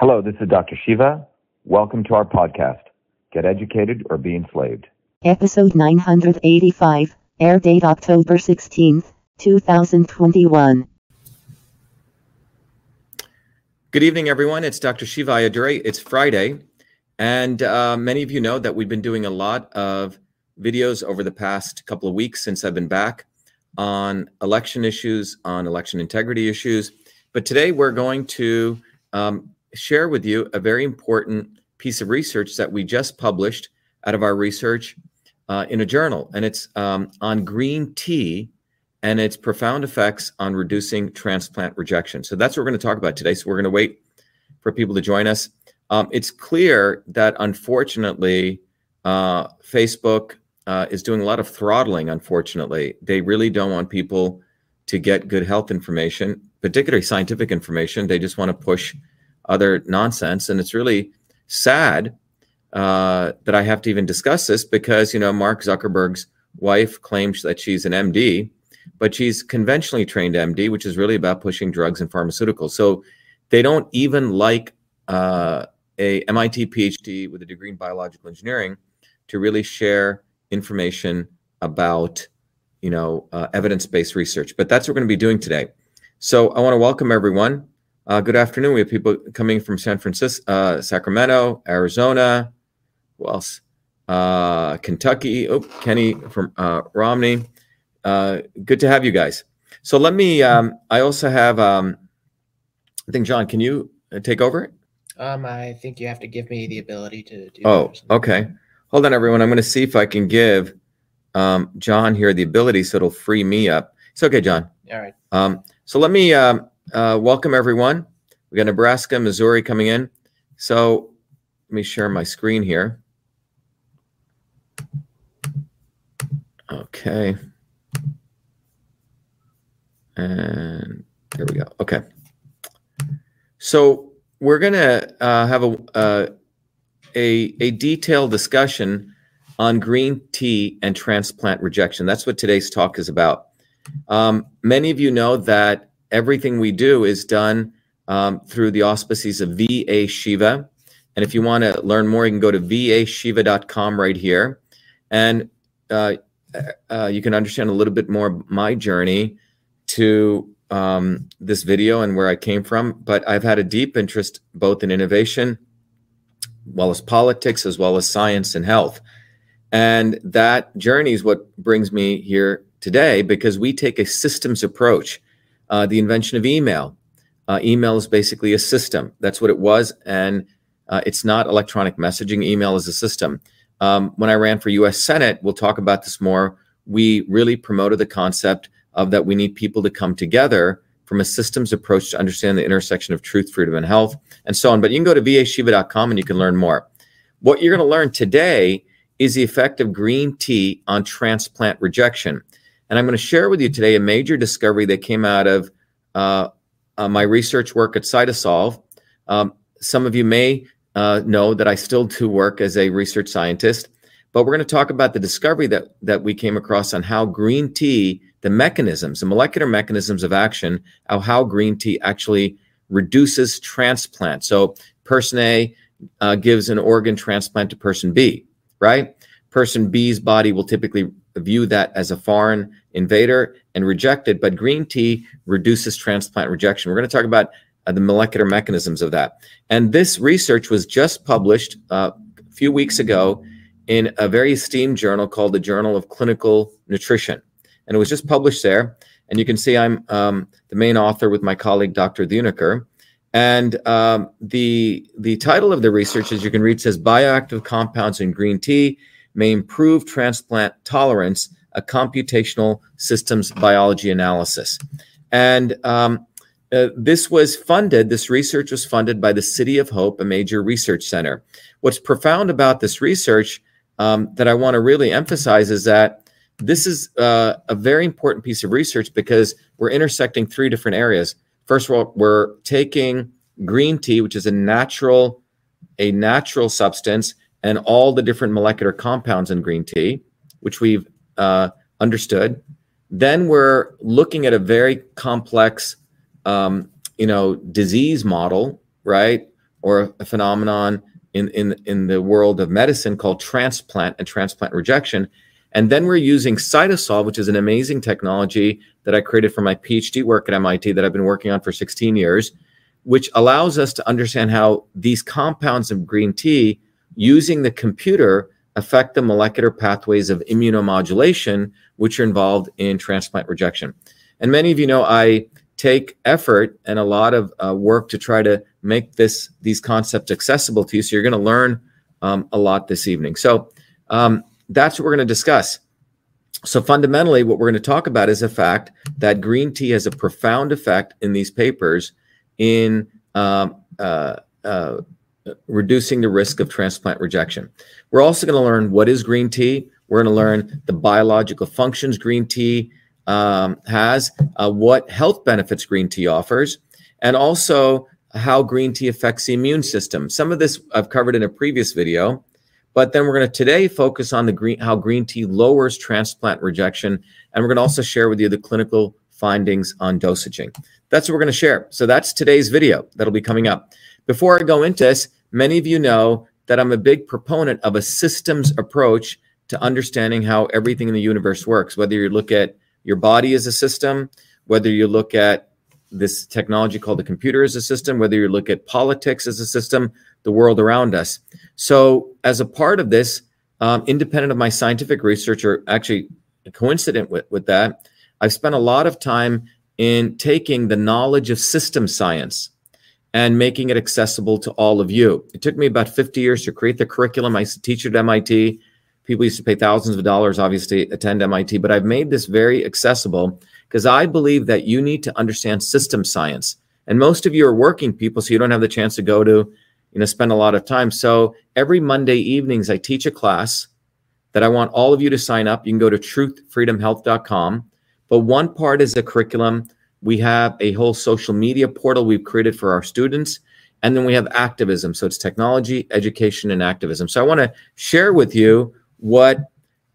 Hello, this is Dr. Shiva. Welcome to our podcast, Get Educated or Be Enslaved. Episode 985, air date October 16th, 2021. Good evening, everyone. It's Dr. Shiva Ayyadurai. It's Friday, and uh, many of you know that we've been doing a lot of videos over the past couple of weeks since I've been back on election issues, on election integrity issues. But today we're going to um, share with you a very important piece of research that we just published out of our research uh, in a journal, and it's um, on green tea and its profound effects on reducing transplant rejection. So that's what we're going to talk about today. So we're going to wait for people to join us. Um, it's clear that unfortunately, uh, Facebook uh, is doing a lot of throttling. Unfortunately, they really don't want people to get good health information, particularly scientific information. They just want to push other nonsense, and it's really sad uh, that I have to even discuss this because you know Mark Zuckerberg's wife claims that she's an MD, but she's conventionally trained MD, which is really about pushing drugs and pharmaceuticals. So they don't even like uh, a MIT PhD with a degree in biological engineering to really share information about you know uh, evidence-based research. But that's what we're going to be doing today. So I want to welcome everyone. Uh, good afternoon. We have people coming from San Francisco, uh, Sacramento, Arizona, who else? Uh, Kentucky. Oh, Kenny from uh, Romney. Uh, good to have you guys. So let me. Um, I also have. Um, I think John. Can you uh, take over? Um, I think you have to give me the ability to do. Oh, okay. Hold on, everyone. I'm going to see if I can give um, John here the ability, so it'll free me up. It's okay, John. All right. Um, so let me um, uh, welcome everyone. We got Nebraska, Missouri coming in. So let me share my screen here. Okay. And there we go. Okay. So we're going to uh, have a, uh, a, a detailed discussion on green tea and transplant rejection. That's what today's talk is about. Um, many of you know that everything we do is done um, through the auspices of VA Shiva. And if you want to learn more, you can go to vashiva.com right here. And uh, uh, you can understand a little bit more my journey to um, this video and where I came from. But I've had a deep interest both in innovation, well as politics, as well as science and health. And that journey is what brings me here today because we take a systems approach. Uh, the invention of email. Uh, email is basically a system. That's what it was. And uh, it's not electronic messaging. Email is a system. Um, when I ran for US Senate, we'll talk about this more. We really promoted the concept of that we need people to come together from a systems approach to understand the intersection of truth, freedom, and health, and so on. But you can go to vashiva.com and you can learn more. What you're going to learn today is the effect of green tea on transplant rejection. And I'm going to share with you today a major discovery that came out of uh, uh, my research work at Cytosolve. Um, some of you may uh, know that I still do work as a research scientist, but we're going to talk about the discovery that, that we came across on how green tea, the mechanisms, the molecular mechanisms of action, how, how green tea actually reduces transplant. So person A uh, gives an organ transplant to person B, right? Person B's body will typically view that as a foreign invader and reject it. But green tea reduces transplant rejection. We're going to talk about uh, the molecular mechanisms of that. And this research was just published uh, a few weeks ago in a very esteemed journal called the Journal of Clinical Nutrition. And it was just published there. And you can see I'm um, the main author with my colleague, Dr. Deonikar. And um, the, the title of the research, as you can read, says Bioactive Compounds in Green Tea may improve transplant tolerance, a computational systems biology analysis. And um, uh, this was funded, this research was funded by the City of Hope, a major research center. What's profound about this research um, that I want to really emphasize is that this is uh, a very important piece of research because we're intersecting three different areas. First of all, we're taking green tea, which is a natural, a natural substance, and all the different molecular compounds in green tea, which we've uh, understood. Then we're looking at a very complex, um, you know, disease model, right? or a phenomenon in, in, in the world of medicine called transplant and transplant rejection. And then we're using Cytosolve, which is an amazing technology that I created for my PhD work at MIT that I've been working on for 16 years, which allows us to understand how these compounds of green tea using the computer affect the molecular pathways of immunomodulation, which are involved in transplant rejection. And many of you know I take effort and a lot of uh, work to try to make this these concepts accessible to you. So you're going to learn um, a lot this evening. So um, that's what we're going to discuss. So fundamentally, what we're going to talk about is the fact that green tea has a profound effect in these papers in um, uh, uh, reducing the risk of transplant rejection. We're also going to learn what is green tea. We're going to learn the biological functions green tea um, has, uh, what health benefits green tea offers, and also how green tea affects the immune system. Some of this I've covered in a previous video, but then we're going to today focus on the green how green tea lowers transplant rejection, and we're going to also share with you the clinical findings on dosaging. That's what we're going to share. So that's today's video that'll be coming up. Before I go into this, many of you know that I'm a big proponent of a systems approach to understanding how everything in the universe works. Whether you look at your body as a system, whether you look at this technology called the computer as a system, whether you look at politics as a system, the world around us. So, as a part of this, um, independent of my scientific research, or actually coincident with, with that, I've spent a lot of time in taking the knowledge of system science and making it accessible to all of you. It took me about 50 years to create the curriculum. I teach at MIT. People used to pay thousands of dollars, obviously, attend MIT, but I've made this very accessible because I believe that you need to understand system science. And most of you are working people, so you don't have the chance to go to, you know, spend a lot of time. So every Monday evenings, I teach a class that I want all of you to sign up. You can go to truthfreedomhealth.com. But one part is the curriculum we have a whole social media portal we've created for our students. And then we have activism. So it's technology, education, and activism. So I want to share with you what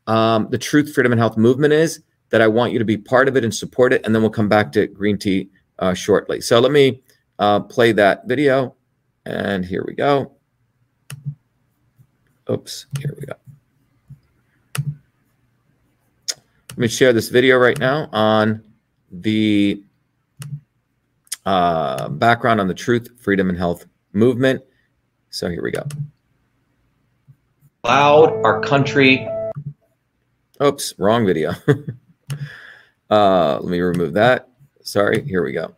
um, the Truth, Freedom, and Health movement is, that I want you to be part of it and support it. And then we'll come back to green tea uh, shortly. So let me uh, play that video. And here we go. Oops, here we go. Let me share this video right now on the uh, background on the truth, freedom, and health movement. So here we go. Allowed our country. Oops, wrong video. uh, let me remove that. Sorry, here we go.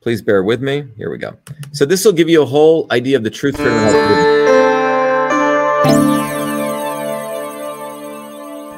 Please bear with me. Here we go. So this will give you a whole idea of the truth, freedom, and health movement.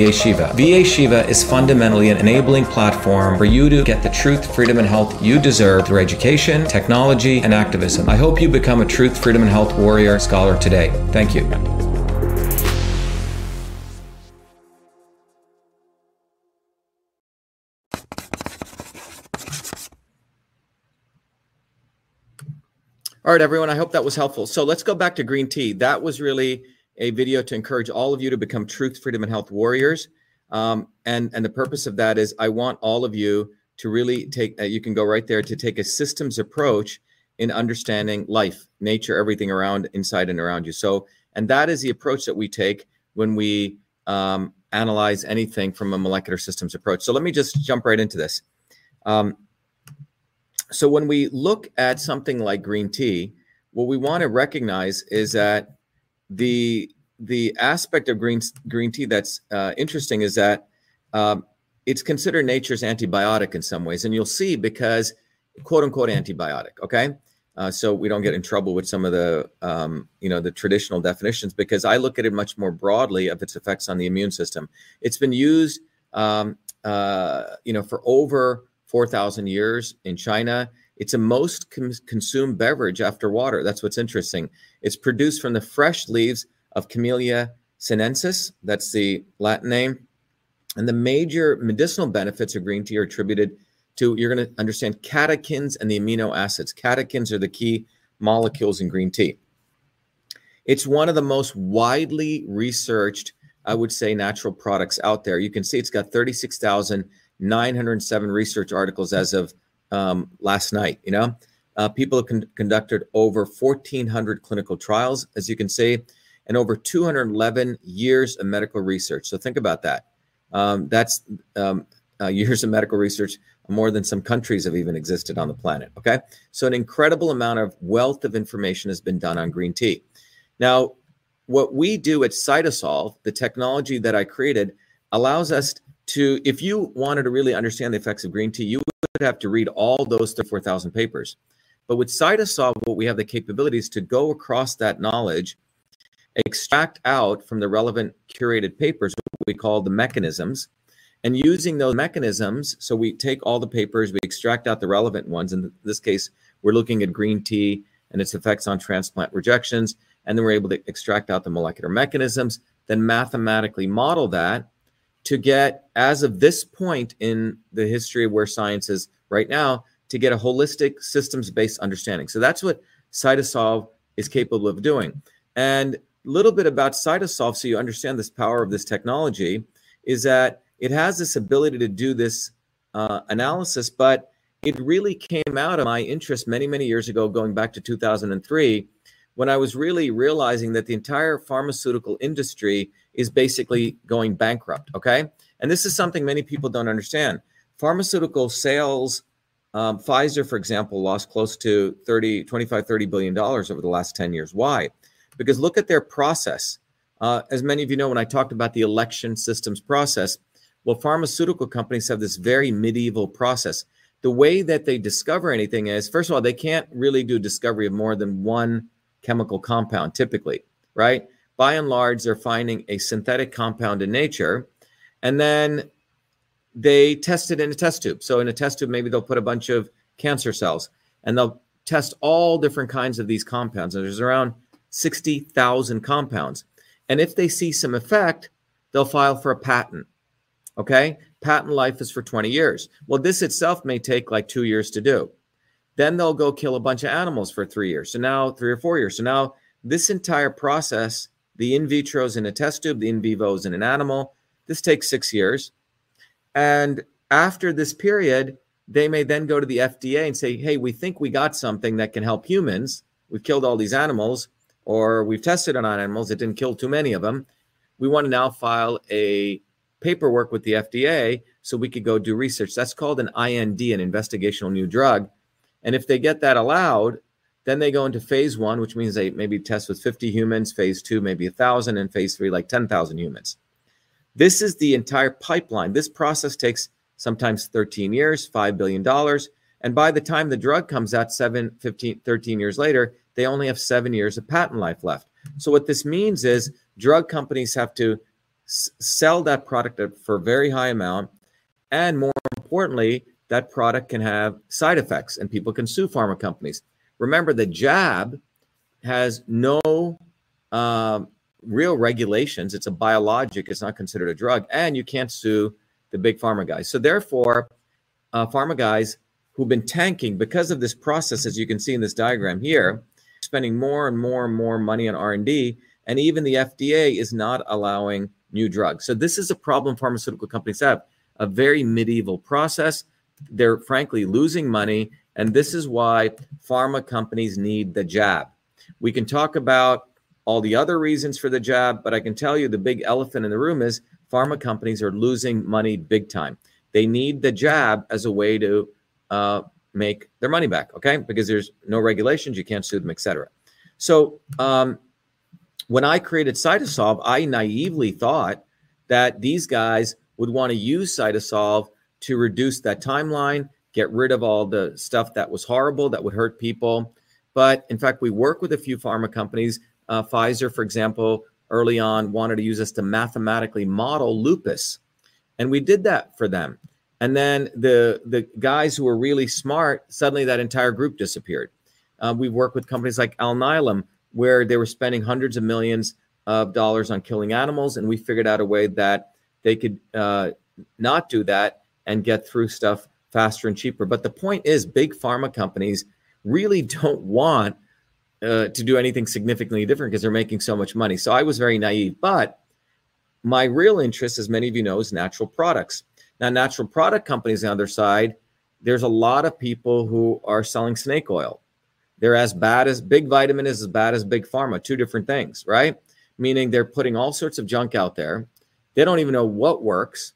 VA Shiva. VA Shiva is fundamentally an enabling platform for you to get the truth, freedom, and health you deserve through education, technology, and activism. I hope you become a truth, freedom, and health warrior scholar today. Thank you. All right, everyone. I hope that was helpful. So let's go back to green tea. That was really a video to encourage all of you to become truth, freedom, and health warriors. Um, and and the purpose of that is I want all of you to really take. Uh, you can go right there to take a systems approach in understanding life, nature, everything around, inside, and around you. So, and that is the approach that we take when we um, analyze anything from a molecular systems approach. So let me just jump right into this. Um, so when we look at something like green tea, what we want to recognize is that the the aspect of green green tea that's uh, interesting is that um, it's considered nature's antibiotic in some ways, and you'll see because quote unquote antibiotic. Okay, uh, so we don't get in trouble with some of the um, you know the traditional definitions because I look at it much more broadly of its effects on the immune system. It's been used um, uh, you know for over four thousand years in China. It's a most com- consumed beverage after water. That's what's interesting. It's produced from the fresh leaves of Camellia sinensis. That's the Latin name. And the major medicinal benefits of green tea are attributed to, you're going to understand catechins and the amino acids. Catechins are the key molecules in green tea. It's one of the most widely researched, I would say, natural products out there. You can see it's got 36,907 research articles as of um, last night. You know, uh, people have con- conducted over 1,400 clinical trials, as you can see, and over 211 years of medical research. So think about that. Um, that's um, uh, years of medical research, more than some countries have even existed on the planet. Okay, so an incredible amount of wealth of information has been done on green tea. Now, what we do at Cytosolve, the technology that I created, allows us to, if you wanted to really understand the effects of green tea, you would have to read all those 34,000 papers. But with Cytosolve, what we have the capabilities to go across that knowledge extract out from the relevant curated papers what we call the mechanisms. And using those mechanisms, so we take all the papers, we extract out the relevant ones. In this case, we're looking at green tea and its effects on transplant rejections. And then we're able to extract out the molecular mechanisms, then mathematically model that to get, as of this point in the history of where science is right now, to get a holistic systems based understanding. So that's what Cytosolve is capable of doing. And a little bit about Cytosolve, so you understand this power of this technology, is that it has this ability to do this uh, analysis, but it really came out of my interest many, many years ago, going back to 2003, when I was really realizing that the entire pharmaceutical industry is basically going bankrupt. Okay. And this is something many people don't understand. Pharmaceutical sales, um, Pfizer, for example, lost close to 30, 25, 30 billion dollars over the last 10 years. Why? Because look at their process. Uh, as many of you know, when I talked about the election systems process, well, pharmaceutical companies have this very medieval process. The way that they discover anything is, first of all, they can't really do discovery of more than one chemical compound typically, right? by and large, they're finding a synthetic compound in nature, and then they test it in a test tube. So in a test tube, maybe they'll put a bunch of cancer cells, and they'll test all different kinds of these compounds. And there's around 60,000 compounds. And if they see some effect, they'll file for a patent. Okay? Patent life is for 20 years. Well, this itself may take like two years to do. Then they'll go kill a bunch of animals for three years. So now, three or four years. So now, this entire process the in vitro is in a test tube, the in vivo is in an animal. This takes six years. And after this period, they may then go to the FDA and say, hey, we think we got something that can help humans. We've killed all these animals, or we've tested it on animals. It didn't kill too many of them. We want to now file a paperwork with the FDA so we could go do research. That's called an IND, an investigational new drug. And if they get that allowed, then they go into phase one, which means they maybe test with 50 humans, phase two, maybe 1,000, and phase three, like 10,000 humans. This is the entire pipeline. This process takes sometimes 13 years, $5 billion. And by the time the drug comes out, 7, 15, 13 years later, they only have seven years of patent life left. So, what this means is drug companies have to s- sell that product for a very high amount. And more importantly, that product can have side effects and people can sue pharma companies. Remember, the jab has no uh, real regulations. It's a biologic, it's not considered a drug, and you can't sue the big pharma guys. So, therefore, uh, pharma guys who've been tanking because of this process, as you can see in this diagram here, spending more and more and more money on R&D, and even the FDA is not allowing new drugs. So this is a problem pharmaceutical companies have, a very medieval process. They're frankly losing money and this is why pharma companies need the jab. We can talk about all the other reasons for the jab, but I can tell you the big elephant in the room is pharma companies are losing money big time. They need the jab as a way to uh, make their money back, okay? Because there's no regulations, you can't sue them, etc. So um, when I created Cytosolve, I naively thought that these guys would want to use Cytosolve to reduce that timeline get rid of all the stuff that was horrible that would hurt people. But in fact, we work with a few pharma companies. Uh, Pfizer, for example, early on wanted to use us to mathematically model lupus, and we did that for them. And then the the guys who were really smart, suddenly that entire group disappeared. Uh, we work with companies like Alnylam, where they were spending hundreds of millions of dollars on killing animals, and we figured out a way that they could uh, not do that and get through stuff faster and cheaper. But the point is, big pharma companies really don't want uh, to do anything significantly different because they're making so much money. So I was very naive. But my real interest, as many of you know, is natural products. Now, natural product companies on the other side, there's a lot of people who are selling snake oil. They're as bad as big vitamin is as bad as big pharma, two different things, right? Meaning they're putting all sorts of junk out there. They don't even know what works,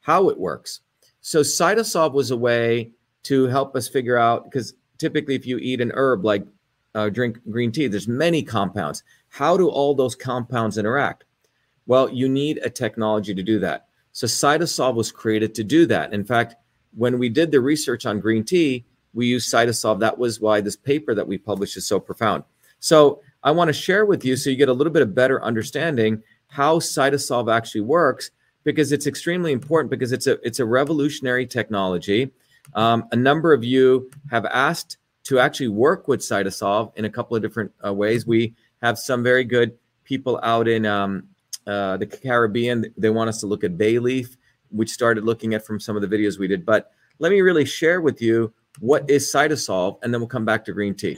how it works. So Cytosolve was a way to help us figure out because typically if you eat an herb like uh, drink green tea, there's many compounds. How do all those compounds interact? Well, you need a technology to do that. So Cytosolve was created to do that. In fact, when we did the research on green tea, we used Cytosolve. That was why this paper that we published is so profound. So I want to share with you so you get a little bit of better understanding how Cytosolve actually works because it's extremely important because it's a it's a revolutionary technology. Um, a number of you have asked to actually work with Cytosolve in a couple of different uh, ways. We have some very good people out in um, uh, the Caribbean. They want us to look at bay leaf, which started looking at from some of the videos we did. But let me really share with you what is Cytosolve, and then we'll come back to green tea.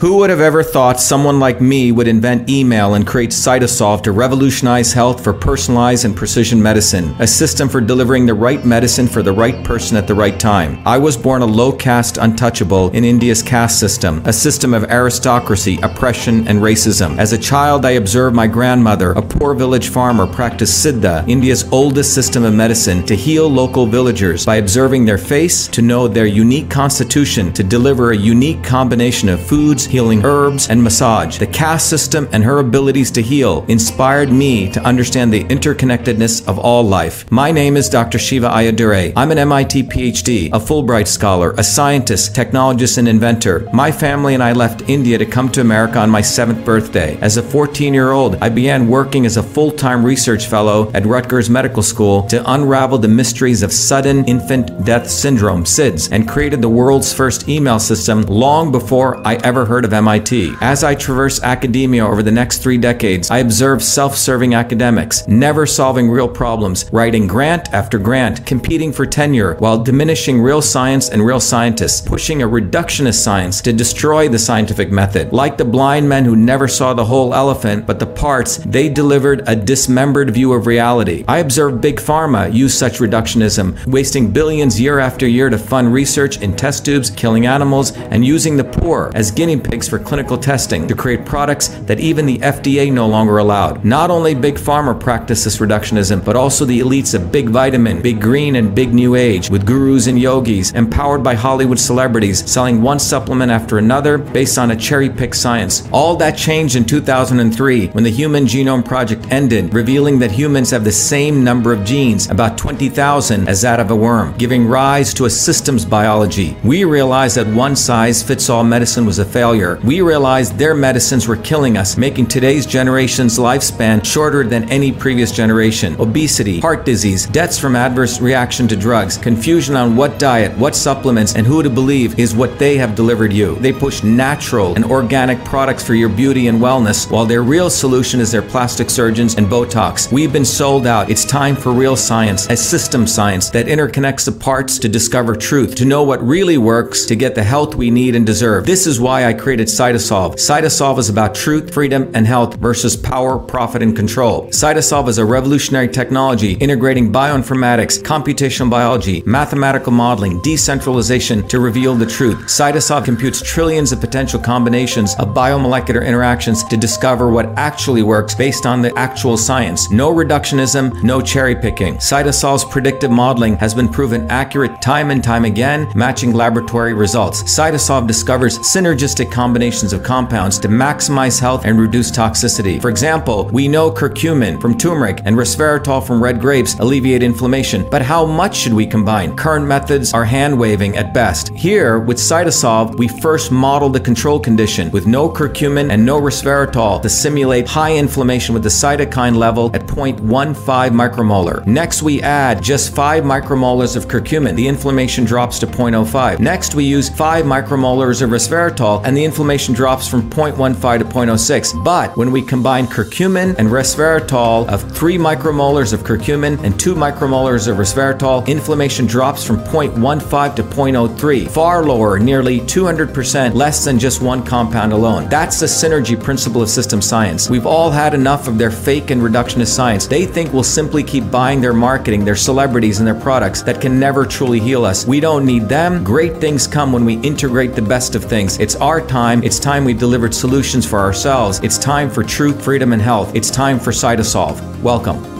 Who would have ever thought someone like me would invent email and create Cytosolve to revolutionize health for personalized and precision medicine, a system for delivering the right medicine for the right person at the right time? I was born a low caste untouchable in India's caste system, a system of aristocracy, oppression, and racism. As a child, I observed my grandmother, a poor village farmer, practice Siddha, India's oldest system of medicine, to heal local villagers by observing their face, to know their unique constitution, to deliver a unique combination of foods, healing herbs, and massage. The caste system and her abilities to heal inspired me to understand the interconnectedness of all life. My name is Dr. Shiva Ayyadurai. I'm an MIT PhD, a Fulbright scholar, a scientist, technologist, and inventor. My family and I left India to come to America on my seventh birthday. As a 14 year old, I began working as a full time research fellow at Rutgers Medical School to unravel the mysteries of sudden infant death syndrome, SIDS, and created the world's first email system long before I ever heard of MIT. As I traverse academia over the next three decades, I observe self serving academics, never solving real problems, writing grant after grant, competing for tenure, while diminishing real science and real scientists, pushing a reductionist science to destroy the scientific method. Like the blind men who never saw the whole elephant, but the parts, they delivered a dismembered view of reality. I observe Big Pharma use such reductionism, wasting billions year after year to fund research in test tubes, killing animals, and using the poor as guinea pigs for clinical testing to create products that even the FDA no longer allowed. Not only Big Pharma practiced this reductionism, but also the elites of Big Vitamin, Big Green, and Big New Age, with gurus and yogis, empowered by Hollywood celebrities, selling one supplement after another based on a cherry pick science. All that changed in 2003 when the Human Genome Project ended, revealing that humans have the same number of genes, about 20,000, as that of a worm, giving rise to a systems biology. We realized that one size fits all medicine was a failure. We realized their medicines were killing us, making today's generation's lifespan shorter than any previous generation. Obesity, heart disease, deaths from adverse reaction to drugs, confusion on what diet, what supplements, and who to believe is what they have delivered you. They push natural and organic products for your beauty and wellness, while their real solution is their plastic surgeons and Botox. We've been sold out. It's time for real science, a system science that interconnects the parts to discover truth, to know what really works, to get the health we need and deserve. This is why I created Cytosolve. Cytosolve is about truth, freedom, and health versus power, profit, and control. Cytosolve is a revolutionary technology integrating bioinformatics, computational biology, mathematical modeling, decentralization to reveal the truth. Cytosolve computes trillions of potential combinations of biomolecular interactions to discover what actually works based on the actual science. No reductionism, no cherry picking. Cytosolve's predictive modeling has been proven accurate time and time again, matching laboratory results. Cytosolve discovers synergistic combinations of compounds to maximize health and reduce toxicity. For example, we know curcumin from turmeric and resveratrol from red grapes alleviate inflammation, but how much should we combine? Current methods are hand waving at best. Here, with Cytosolve, we first model the control condition with no curcumin and no resveratrol to simulate high inflammation with the cytokine level at 0.15 micromolar. Next, we add just 5 micromolars of curcumin. The inflammation drops to 0.05. Next, we use 5 micromolars of resveratrol and the inflammation drops from 0.15 to 0.06. But when we combine curcumin and resveratrol of 3 micromolars of curcumin and 2 micromolars of resveratrol, inflammation drops from 0.15 to 0.03, far lower, nearly 200% less than just one compound alone. That's the synergy principle of system science. We've all had enough of their fake and reductionist science. They think we'll simply keep buying their marketing, their celebrities, and their products that can never truly heal us. We don't need them. Great things come when we integrate the best of things. It's our time. It's time we delivered solutions for ourselves. It's time for truth, freedom, and health. It's time for Cytosolve. Welcome.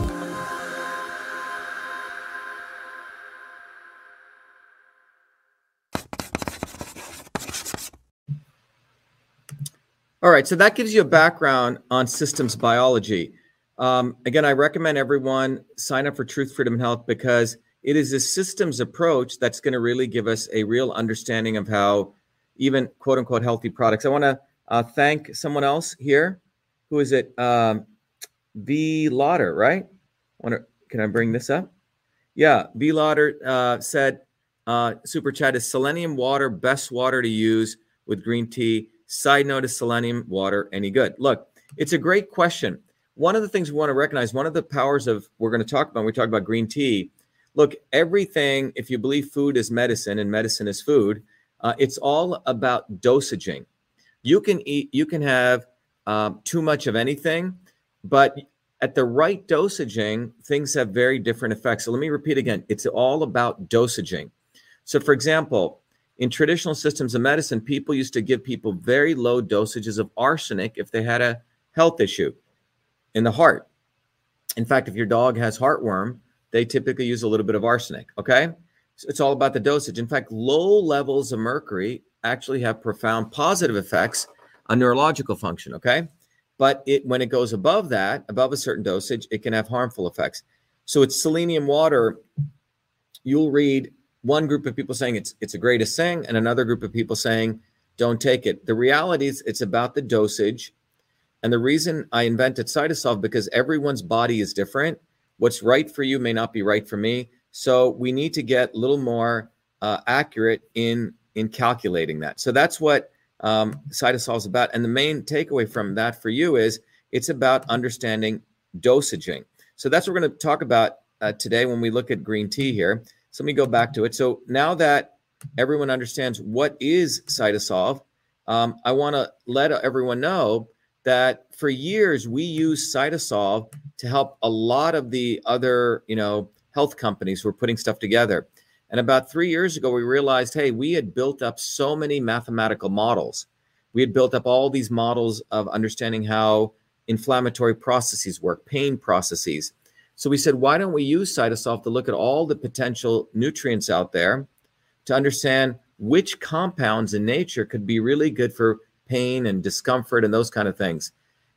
All right, so that gives you a background on systems biology. Um, again, I recommend everyone sign up for Truth, Freedom, and Health because it is a systems approach that's going to really give us a real understanding of how even quote unquote healthy products. I want to uh, thank someone else here. Who is it? Um, V. Lauder, right? To? Can I bring this up? Yeah, V. Lauder uh, said, uh, "Super chat is selenium water best water to use with green tea." Side note: Is selenium water any good? Look, it's a great question. One of the things we want to recognize, one of the powers of we're going to talk about when we talk about green tea. Look, everything. If you believe food is medicine and medicine is food, uh, it's all about dosaging. You can eat, you can have um, too much of anything, but at the right dosaging, things have very different effects. So let me repeat again it's all about dosaging. So, for example, in traditional systems of medicine, people used to give people very low dosages of arsenic if they had a health issue in the heart. In fact, if your dog has heartworm, they typically use a little bit of arsenic. Okay. It's all about the dosage. In fact, low levels of mercury actually have profound positive effects on neurological function. Okay. But it when it goes above that, above a certain dosage, it can have harmful effects. So it's selenium water. You'll read one group of people saying it's it's a greatest thing, and another group of people saying don't take it. The reality is it's about the dosage. And the reason I invented Cytosolve because everyone's body is different. What's right for you may not be right for me. So we need to get a little more uh, accurate in in calculating that. So that's what um, Cytosolve is about. And the main takeaway from that for you is it's about understanding dosaging. So that's what we're going to talk about uh, today when we look at green tea here. So let me go back to it. So now that everyone understands what is Cytosolve, um, I want to let everyone know that for years we use Cytosolve to help a lot of the other, you know, health companies were putting stuff together. And about three years ago, we realized, hey, we had built up so many mathematical models. We had built up all these models of understanding how inflammatory processes work, pain processes. So we said, why don't we use Cytosolve to look at all the potential nutrients out there to understand which compounds in nature could be really good for pain and discomfort and those kind of things.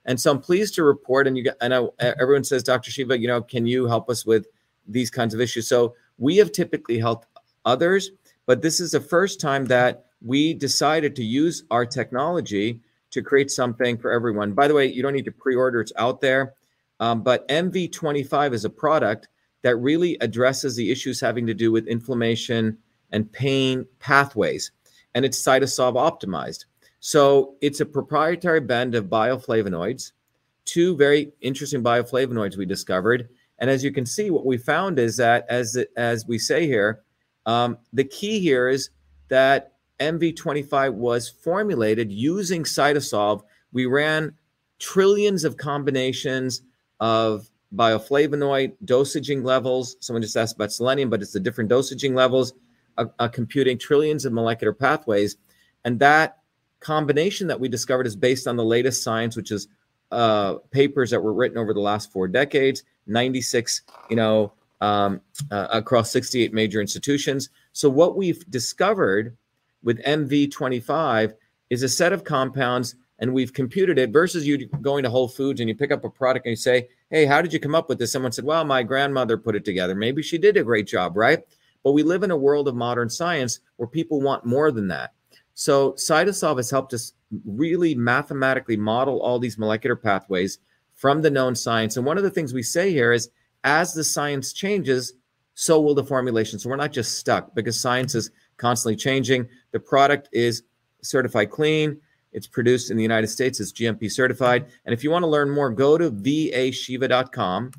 And so I'm pleased to report, and you, I know everyone says, Dr. Shiva, you know, can you help us with these kinds of issues. So we have typically helped others, but this is the first time that we decided to use our technology to create something for everyone. By the way, you don't need to pre-order; it's out there. Um, but MV25 is a product that really addresses the issues having to do with inflammation and pain pathways, and it's Cytosolve optimized. So it's a proprietary blend of bioflavonoids, two very interesting bioflavonoids we discovered, and as you can see, what we found is that, as as we say here, um, the key here is that MV25 was formulated using Cytosolve. We ran trillions of combinations of bioflavonoid dosaging levels. Someone just asked about selenium, but it's the different dosaging levels, uh, uh, computing trillions of molecular pathways. And that combination that we discovered is based on the latest science, which is uh, papers that were written over the last four decades 96, you know, um, uh, across 68 major institutions. So what we've discovered with MV25 is a set of compounds, and we've computed it versus you going to Whole Foods and you pick up a product and you say, "Hey, how did you come up with this?" Someone said, "Well, my grandmother put it together. Maybe she did a great job, right?" But we live in a world of modern science where people want more than that. So Cytosolve has helped us really mathematically model all these molecular pathways from the known science. And one of the things we say here is as the science changes, so will the formulation. So we're not just stuck because science is constantly changing. The product is certified clean. It's produced in the United States. It's GMP certified. And if you want to learn more, go to vashiva.com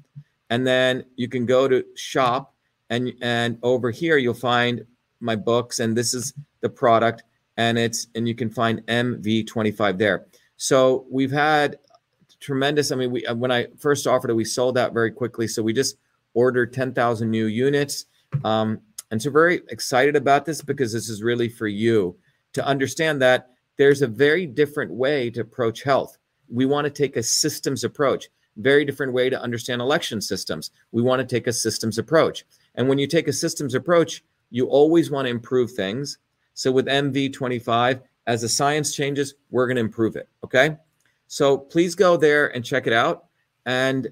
and then you can go to shop and and over here you'll find my books and this is the product and it's and you can find MV25 there. So we've had tremendous. I mean, we uh, when I first offered it, we sold out very quickly. So we just ordered 10,000 new units. Um, and so very excited about this because this is really for you to understand that there's a very different way to approach health. We want to take a systems approach, very different way to understand election systems. We want to take a systems approach. And when you take a systems approach, you always want to improve things. So with MV25, as the science changes, we're going to improve it. Okay. So please go there and check it out. And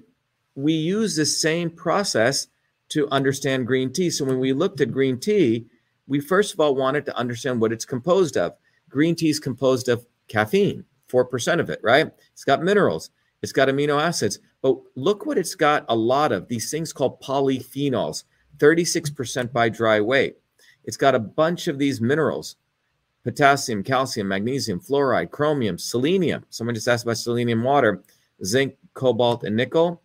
we use the same process to understand green tea. So when we looked at green tea, we first of all wanted to understand what it's composed of. Green tea is composed of caffeine, 4% of it, right? It's got minerals, it's got amino acids. But look what it's got a lot of these things called polyphenols, 36% by dry weight. It's got a bunch of these minerals potassium, calcium, magnesium, fluoride, chromium, selenium. Someone just asked about selenium water, zinc, cobalt, and nickel.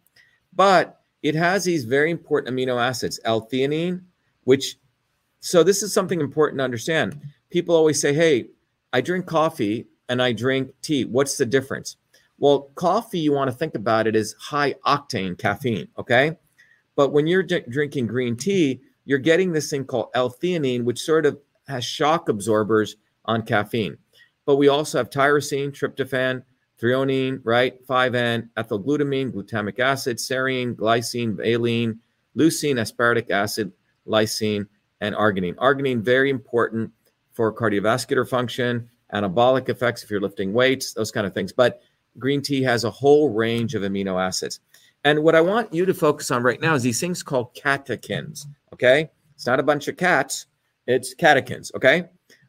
But it has these very important amino acids, L-theanine, which, so this is something important to understand. People always say, hey, I drink coffee and I drink tea. What's the difference? Well, coffee, you want to think about it as high octane caffeine, okay? But when you're drinking green tea, you're getting this thing called L-theanine, which sort of has shock absorbers on caffeine. But we also have tyrosine, tryptophan, threonine, right? 5N, ethylglutamine, glutamic acid, serine, glycine, valine, leucine, aspartic acid, lysine, and arginine. Arginine, very important for cardiovascular function, anabolic effects if you're lifting weights, those kind of things. But green tea has a whole range of amino acids. And what I want you to focus on right now is these things called catechins. Okay. It's not a bunch of cats, it's catechins. Okay.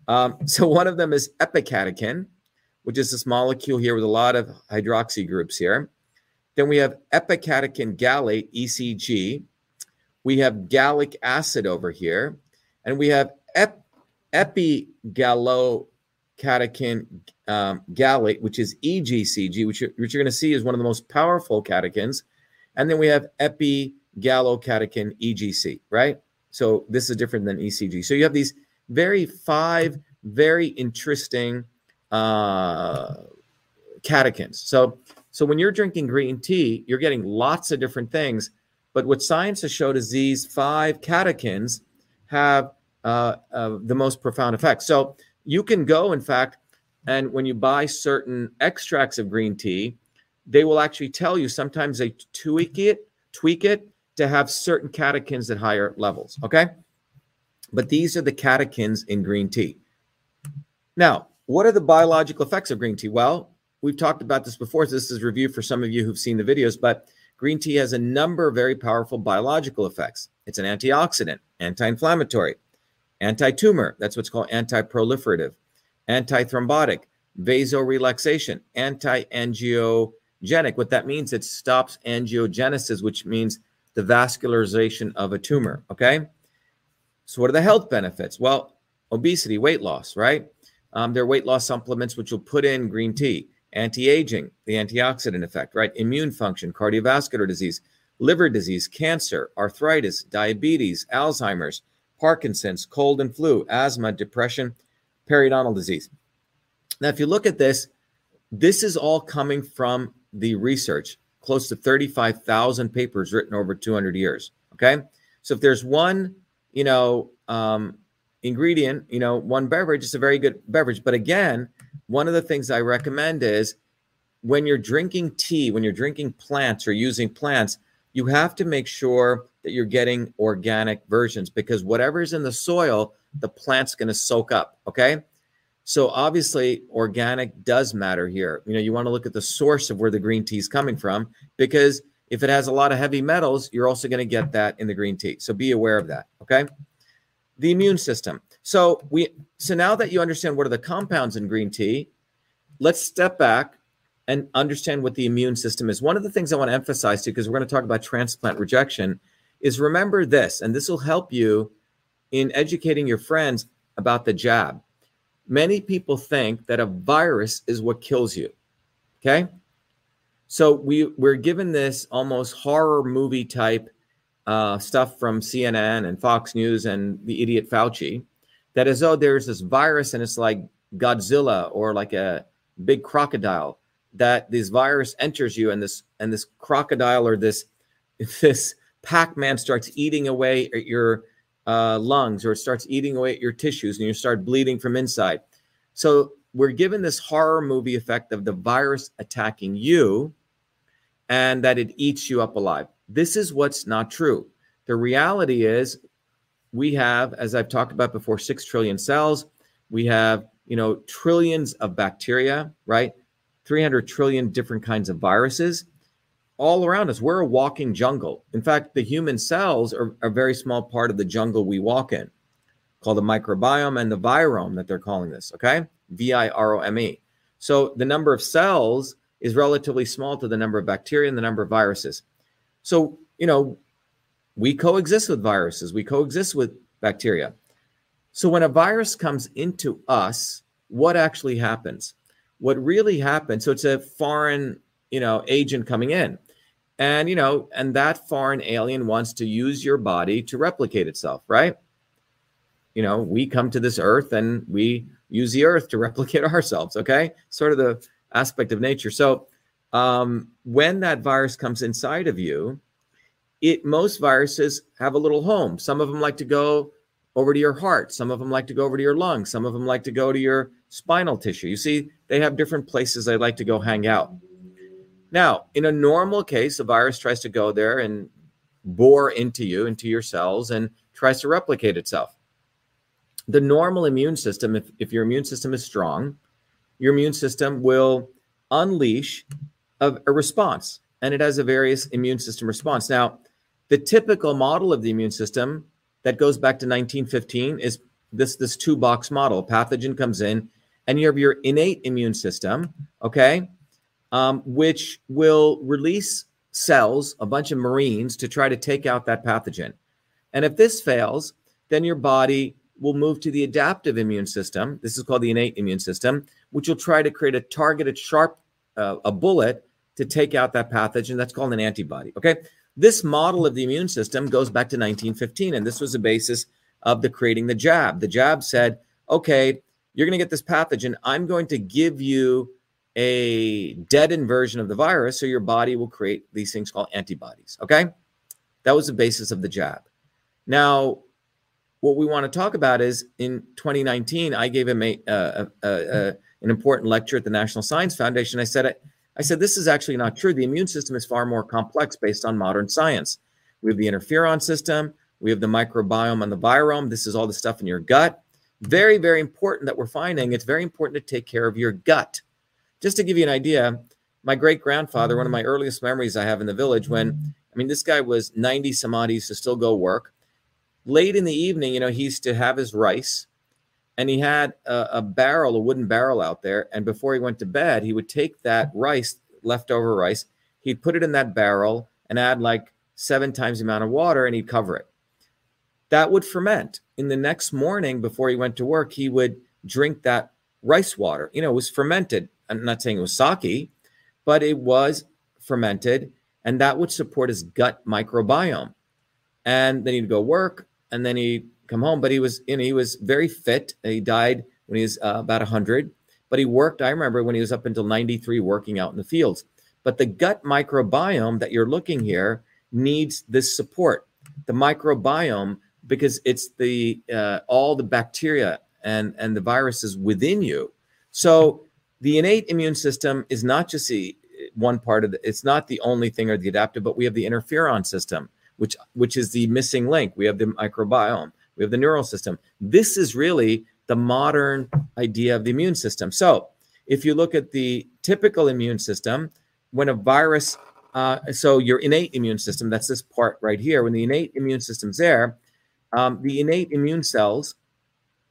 Um, so one of them is epicatechin, which is this molecule here with a lot of hydroxy groups here. Then we have epicatechin gallate, ECG. We have gallic acid over here. And we have ep- epigallocatechin um, gallate, which is EGCG, which you're, which you're going to see is one of the most powerful catechins. And then we have epigallocatechin EGC, right? So this is different than ECG. So you have these very five very interesting uh, catechins. So so when you're drinking green tea, you're getting lots of different things. But what science has showed is these five catechins have uh, uh, the most profound effect. So you can go, in fact, and when you buy certain extracts of green tea, they will actually tell you sometimes they tweak it, tweak it to have certain catechins at higher levels. Okay. But these are the catechins in green tea. Now, what are the biological effects of green tea? Well, we've talked about this before. So this is review for some of you who've seen the videos, but green tea has a number of very powerful biological effects. It's an antioxidant, anti inflammatory, anti tumor, that's what's called anti proliferative, anti thrombotic, vasorelaxation, anti angiogenic. What that means, it stops angiogenesis, which means the vascularization of a tumor. Okay. So, what are the health benefits? Well, obesity, weight loss, right? Um, there are weight loss supplements which will put in green tea, anti aging, the antioxidant effect, right? Immune function, cardiovascular disease, liver disease, cancer, arthritis, diabetes, Alzheimer's, Parkinson's, cold and flu, asthma, depression, periodontal disease. Now, if you look at this, this is all coming from the research, close to 35,000 papers written over 200 years. Okay. So if there's one you know, um, ingredient, you know, one beverage is a very good beverage. But again, one of the things I recommend is when you're drinking tea, when you're drinking plants or using plants, you have to make sure that you're getting organic versions because whatever's in the soil, the plant's going to soak up. Okay. So obviously, organic does matter here. You know, you want to look at the source of where the green tea is coming from because if it has a lot of heavy metals, you're also going to get that in the green tea. So be aware of that. Okay. The immune system. So we so now that you understand what are the compounds in green tea, let's step back and understand what the immune system is. One of the things I want to emphasize to you, because we're going to talk about transplant rejection, is remember this, and this will help you in educating your friends about the jab. Many people think that a virus is what kills you. Okay. So we we're given this almost horror movie type uh, stuff from CNN and Fox News and the idiot Fauci that as though there's this virus and it's like Godzilla or like a big crocodile that this virus enters you and this and this crocodile or this this Pac-Man starts eating away at your uh, lungs or it starts eating away at your tissues and you start bleeding from inside. So we're given this horror movie effect of the virus attacking you and that it eats you up alive. This is what's not true. The reality is we have, as I've talked about before, 6 trillion cells. We have, you know, trillions of bacteria, right? 300 trillion different kinds of viruses. all around us. We're a walking jungle. In fact, the human cells are a very small part of the jungle we walk in, called the microbiome and the virome that they're calling this. Okay, V I R O M E. So the number of cells is relatively small to the number of bacteria and the number of viruses. So you know, we coexist with viruses. We coexist with bacteria. So when a virus comes into us, what actually happens? What really happens? So it's a foreign, you know, agent coming in. And, you know, and that foreign alien wants to use your body to replicate itself, right? You know, we come to this earth and we use the earth to replicate ourselves, okay? Sort of the aspect of nature. So um, when that virus comes inside of you, it most viruses have a little home. Some of them like to go over to your heart. Some of them like to go over to your lungs. Some of them like to go to your spinal tissue. You see, they have different places they like to go hang out. Now, in a normal case, a virus tries to go there and bore into you, into your cells, and tries to replicate itself. The normal immune system, if, if your immune system is strong, your immune system will unleash a, a response, and it has a various immune system response. Now, the typical model of the immune system that goes back to 1915 is this this two box model. Pathogen comes in, and you have your innate immune system, okay, um, which will release cells, a bunch of marines, to try to take out that pathogen. And if this fails, then your body will move to the adaptive immune system. This is called the innate immune system, which will try to create a targeted, sharp, uh, a bullet to take out that pathogen. That's called an antibody. Okay. This model of the immune system goes back to 1915, and this was the basis of the creating the jab. The jab said, okay, you're going to get this pathogen. I'm going to give you a deadened version of the virus so your body will create these things called antibodies. Okay. That was the basis of the jab. Now, what we want to talk about is in 2019, I gave a, a, a, a an important lecture at the National Science Foundation. I said, I said, this is actually not true. The immune system is far more complex based on modern science. We have the interferon system, we have the microbiome and the virome. This is all the stuff in your gut. Very, very important that we're finding. It's very important to take care of your gut. Just to give you an idea, my great grandfather, one of my earliest memories I have in the village, when I mean, this guy was 90 some odd, used to still go work. Late in the evening, you know, he used to have his rice and he had a, a, barrel, a wooden barrel out there. And before he went to bed, he would take that rice, leftover rice, he'd put it in that barrel and add like seven times the amount of water and he'd cover it. That would ferment. In the next morning, before he went to work, he would drink that rice water. You know, it was fermented. I'm not saying it was sake, but it was fermented, and that would support his gut microbiome. And then he'd go work, and then he'd come home, but he was, you know, he was very fit. He died when he was uh, about 100, but he worked. I remember when he was up until 93 working out in the fields. But the gut microbiome that you're looking here needs this support. The microbiome, because it's the uh, all the bacteria and and the viruses within you. So the innate immune system is not just the one part of it. It's not the only thing or the adaptive, but we have the interferon system, which which is the missing link. We have the microbiome we have the neural system. This is really the modern idea of the immune system. So, if you look at the typical immune system, when a virus, uh, so your innate immune system, that's this part right here, when the innate immune system's there, um, the innate immune cells,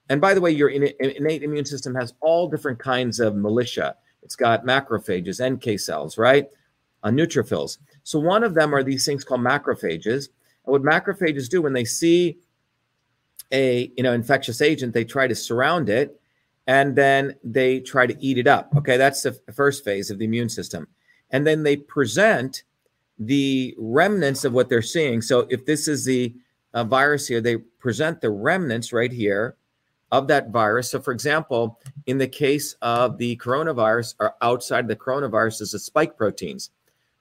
and by the way, your innate immune system has all different kinds of militia. It's got macrophages, NK cells, right? Uh, neutrophils. So one of them are these things called macrophages. And what macrophages do when they see a you know infectious agent, they try to surround it and then they try to eat it up. Okay, that's the first phase of the immune system. And then they present the remnants of what they're seeing. So if this is the uh, virus here, they present the remnants right here of that virus. So, for example, in the case of the coronavirus, or outside the coronavirus is the spike proteins.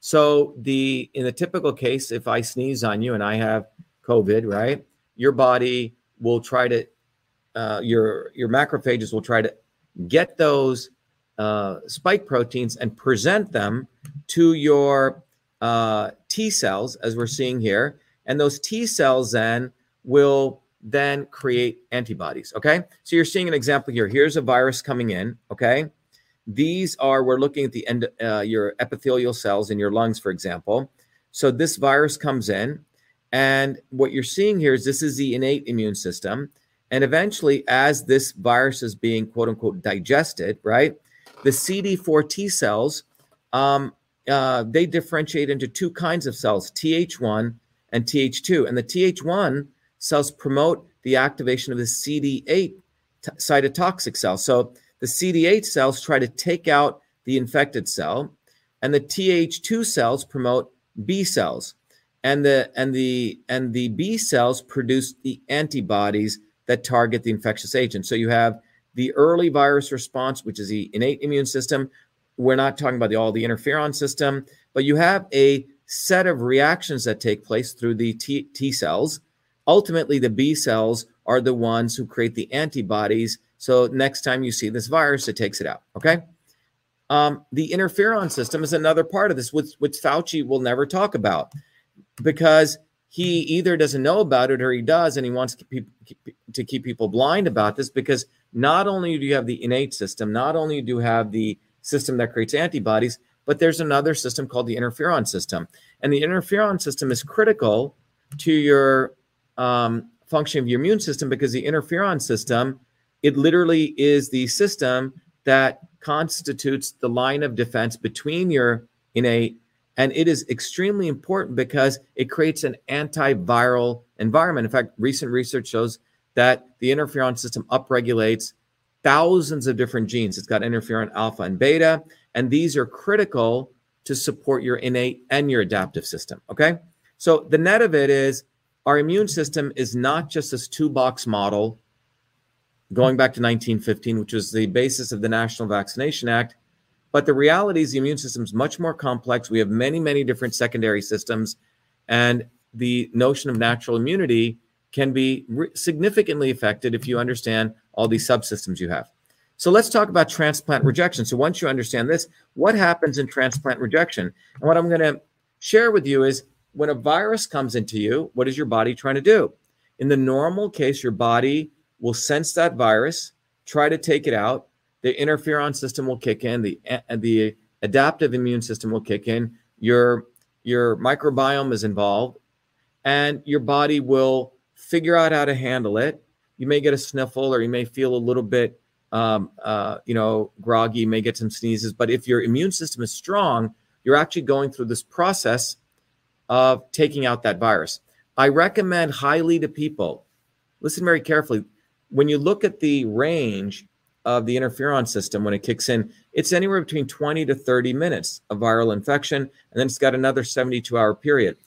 So, the in the typical case, if I sneeze on you and I have COVID, right, your body will try to uh, your your macrophages will try to get those uh, spike proteins and present them to your uh, T cells, as we're seeing here, and those T cells then will then create antibodies. Okay, so you're seeing an example here. Here's a virus coming in. Okay, these are we're looking at the end uh, your epithelial cells in your lungs, for example. So this virus comes in, and what you're seeing here is this is the innate immune system. And eventually, as this virus is being quote unquote digested, right, the CD4 T cells, um, uh, they differentiate into two kinds of cells, Th1 and Th2. And the Th1 cells promote the activation of the CD8 t- cytotoxic cell. So the CD8 cells try to take out the infected cell, and the Th2 cells promote B cells. And the and the and the B cells produce the antibodies that target the infectious agent. So you have the early virus response, which is the innate immune system. We're not talking about the, all the interferon system, but you have a set of reactions that take place through the T, T cells. Ultimately, the B cells are the ones who create the antibodies. So next time you see this virus, it takes it out. Okay. Um, the interferon system is another part of this, which, which Fauci will never talk about because he either doesn't know about it or he does, and he wants to keep, to keep people blind about this because not only do you have the innate system, not only do you have the system that creates antibodies, but there's another system called the interferon system. And the interferon system is critical to your um, function of your immune system because the interferon system, it literally is the system that constitutes the line of defense between your innate and it is extremely important because it creates an antiviral environment. In fact, recent research shows that the interferon system upregulates thousands of different genes. It's got interferon alpha and beta, and these are critical to support your innate and your adaptive system. Okay. So the net of it is our immune system is not just this two box model going back to 1915, which was the basis of the National Vaccination Act. But the reality is the immune system is much more complex. We have many, many different secondary systems. And the notion of natural immunity can be re- significantly affected if you understand all these subsystems you have. So let's talk about transplant rejection. So once you understand this, what happens in transplant rejection? And what I'm going to share with you is when a virus comes into you, what is your body trying to do? In the normal case, your body will sense that virus, try to take it out, the interferon system will kick in, the the adaptive immune system will kick in, your your microbiome is involved, and your body will figure out how to handle it. You may get a sniffle, or you may feel a little bit, um, uh, you know, groggy. May get some sneezes, but if your immune system is strong, you're actually going through this process of taking out that virus. I recommend highly to people. Listen very carefully. When you look at the range of the interferon system when it kicks in, it's anywhere between 20 to 30 minutes of viral infection, and then it's got another 72 hour period.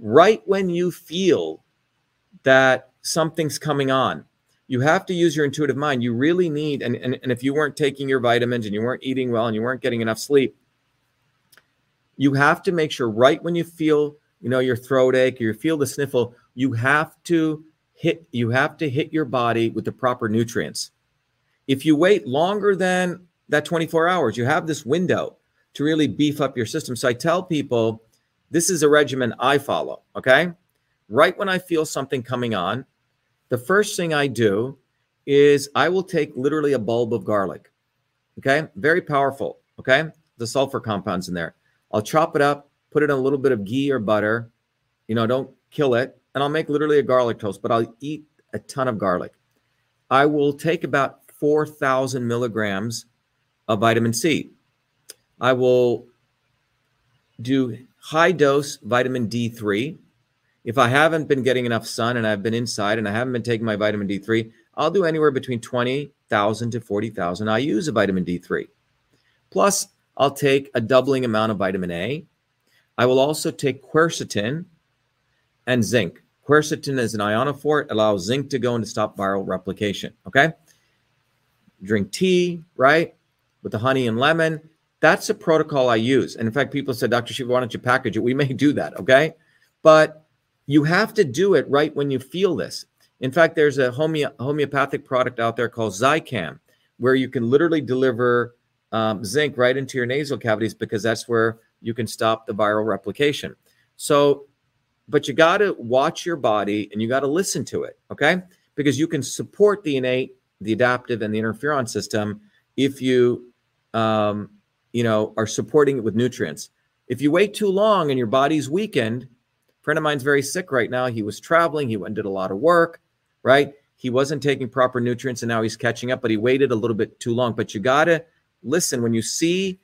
Right when you feel that something's coming on, you have to use your intuitive mind. You really need, and, and, and if you weren't taking your vitamins and you weren't eating well and you weren't getting enough sleep, you have to make sure right when you feel, you know, your throat ache or you feel the sniffle, you have to hit, you have to hit your body with the proper nutrients if you wait longer than that 24 hours, you have this window to really beef up your system. So I tell people this is a regimen I follow. Okay. Right when I feel something coming on, the first thing I do is I will take literally a bulb of garlic. Okay. Very powerful. Okay. The sulfur compounds in there. I'll chop it up, put it in a little bit of ghee or butter. You know, don't kill it. And I'll make literally a garlic toast, but I'll eat a ton of garlic. I will take about 4,000 milligrams of vitamin C. I will do high dose vitamin D3. If I haven't been getting enough sun and I've been inside and I haven't been taking my vitamin D3, I'll do anywhere between 20,000 to 40,000 IUs of vitamin D3. Plus, I'll take a doubling amount of vitamin A. I will also take quercetin and zinc. Quercetin is an ionophore, allows zinc to go in to stop viral replication. Okay drink tea, right? With the honey and lemon. That's a protocol I use. And in fact, people said, Dr. Shiva, why don't you package it? We may do that, okay? But you have to do it right when you feel this. In fact, there's a homeo- homeopathic product out there called Zicam, where you can literally deliver um, zinc right into your nasal cavities because that's where you can stop the viral replication. So, but you got to watch your body and you got to listen to it, okay? Because you can support the innate the adaptive and the interferon system if you um, you know, are supporting it with nutrients. If you wait too long and your body's weakened, a friend of mine's very sick right now. He was traveling, he went and did a lot of work, right? He wasn't taking proper nutrients and now he's catching up, but he waited a little bit too long. But you got to listen when you see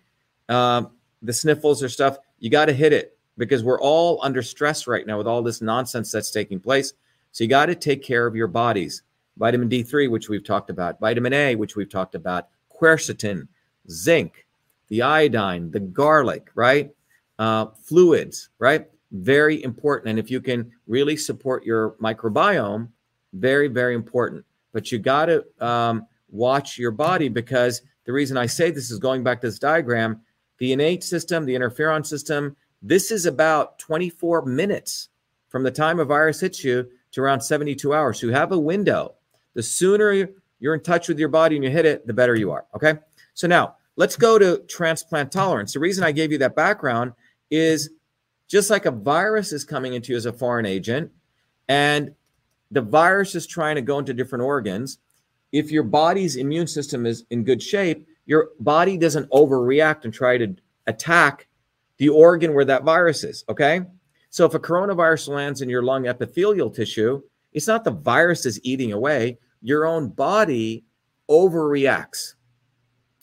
um, the sniffles or stuff, you got to hit it because we're all under stress right now with all this nonsense that's taking place. So you got to take care of your bodies. Vitamin D3, which we've talked about, vitamin A, which we've talked about, quercetin, zinc, the iodine, the garlic, right? Uh, fluids, right? Very important. And if you can really support your microbiome, very, very important. But you got to um, watch your body because the reason I say this is going back to this diagram the innate system, the interferon system, this is about 24 minutes from the time a virus hits you to around 72 hours. So you have a window. The sooner you're in touch with your body and you hit it, the better you are. Okay. So now let's go to transplant tolerance. The reason I gave you that background is just like a virus is coming into you as a foreign agent and the virus is trying to go into different organs. If your body's immune system is in good shape, your body doesn't overreact and try to attack the organ where that virus is. Okay. So if a coronavirus lands in your lung epithelial tissue, it's not the virus is eating away, your own body overreacts.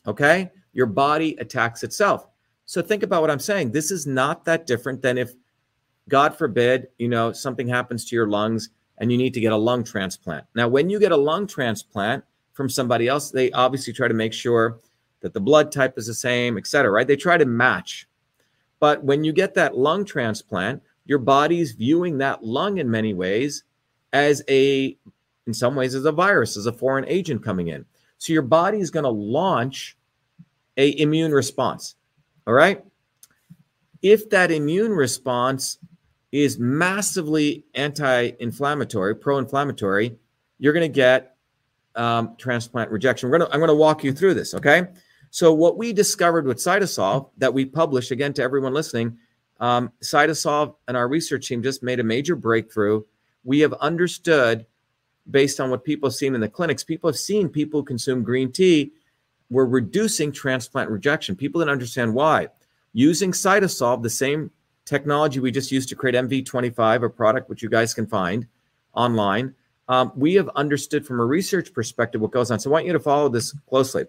Okay. Your body attacks itself. So think about what I'm saying. This is not that different than if, God forbid, you know, something happens to your lungs and you need to get a lung transplant. Now, when you get a lung transplant from somebody else, they obviously try to make sure that the blood type is the same, et cetera, right? They try to match. But when you get that lung transplant, your body's viewing that lung in many ways as a, in some ways, as a virus, as a foreign agent coming in. So your body is going to launch a immune response. All right. If that immune response is massively anti-inflammatory, pro-inflammatory, you're going to get um, transplant rejection. We're to, I'm going to walk you through this. Okay. So what we discovered with CytoSolve that we published again to everyone listening, um, CytoSolve and our research team just made a major breakthrough. We have understood, based on what people have seen in the clinics, people have seen people who consume green tea were reducing transplant rejection. People didn't understand why. Using CytoSolve, the same technology we just used to create MV25, a product which you guys can find online, um, we have understood from a research perspective what goes on. So I want you to follow this closely.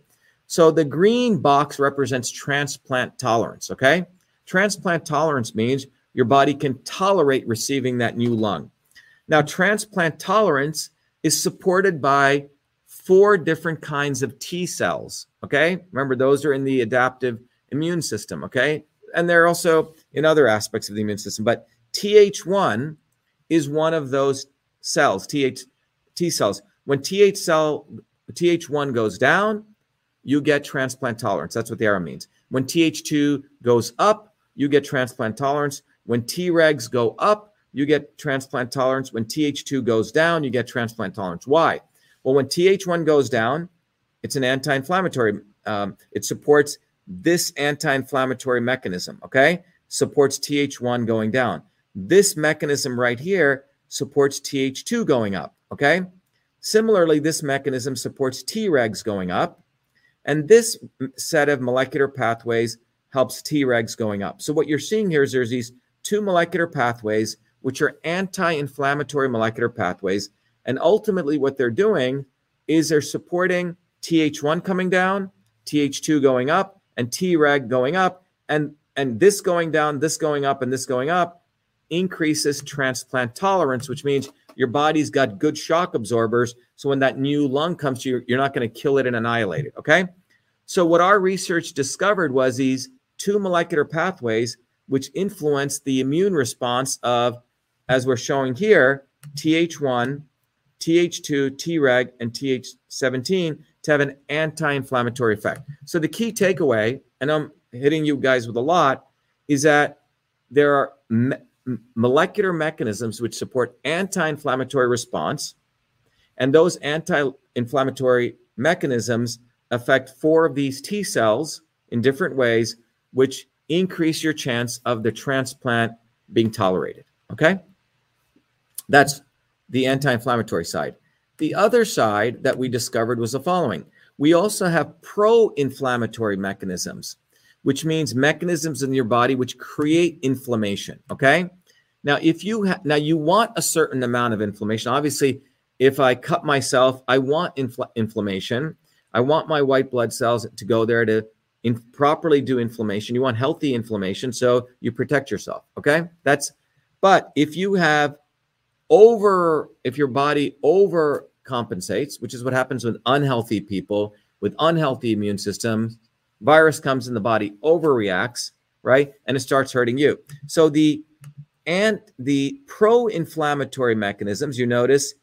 So the green box represents transplant tolerance, okay? Transplant tolerance means your body can tolerate receiving that new lung. Now, transplant tolerance is supported by four different kinds of T cells, okay? Remember, those are in the adaptive immune system, okay? And they're also in other aspects of the immune system, but Th1 is one of those cells, Th T cells. When Th cell Th1 goes down, you get transplant tolerance. That's what the arrow means. When Th2 goes up, you get transplant tolerance. When Tregs go up, you get transplant tolerance. When Th2 goes down, you get transplant tolerance. Why? Well, when Th1 goes down, it's an anti inflammatory. Um, it supports this anti inflammatory mechanism, okay? Supports Th1 going down. This mechanism right here supports Th2 going up, okay? Similarly, this mechanism supports Tregs going up. And this set of molecular pathways helps Tregs going up. So what you're seeing here is there's these two molecular pathways, which are anti-inflammatory molecular pathways. And ultimately what they're doing is they're supporting Th1 coming down, Th2 going up, and Treg going up. And, and this going down, this going up, and this going up increases transplant tolerance, which means your body's got good shock absorbers. So when that new lung comes to you, you're not going to kill it and annihilate it. Okay. So what our research discovered was these two molecular pathways which influence the immune response of, as we're showing here, Th1, Th2, Treg, and Th17 to have an anti-inflammatory effect. So the key takeaway, and I'm hitting you guys with a lot, is that there are molecular mechanisms which support anti-inflammatory response, and those anti-inflammatory mechanisms affect four of these T cells in different ways, which increase your chance of the transplant being tolerated. Okay? That's the anti inflammatory side. the other side that we discovered was the following we also have pro inflammatory mechanisms, which means mechanisms in your body which create inflammation. Okay. Now, if you ha- now you want a certain amount of inflammation, obviously, if I cut myself, I want infl- inflammation. I want my white blood cells to go there to in- properly do inflammation. You want healthy inflammation, so you protect yourself. Okay, that's. But if you have over, if your body over compensates, which is what happens with unhealthy people with unhealthy immune systems, virus comes in the body, overreacts, right, and it starts hurting you. So the and the pro-inflammatory mechanisms, you notice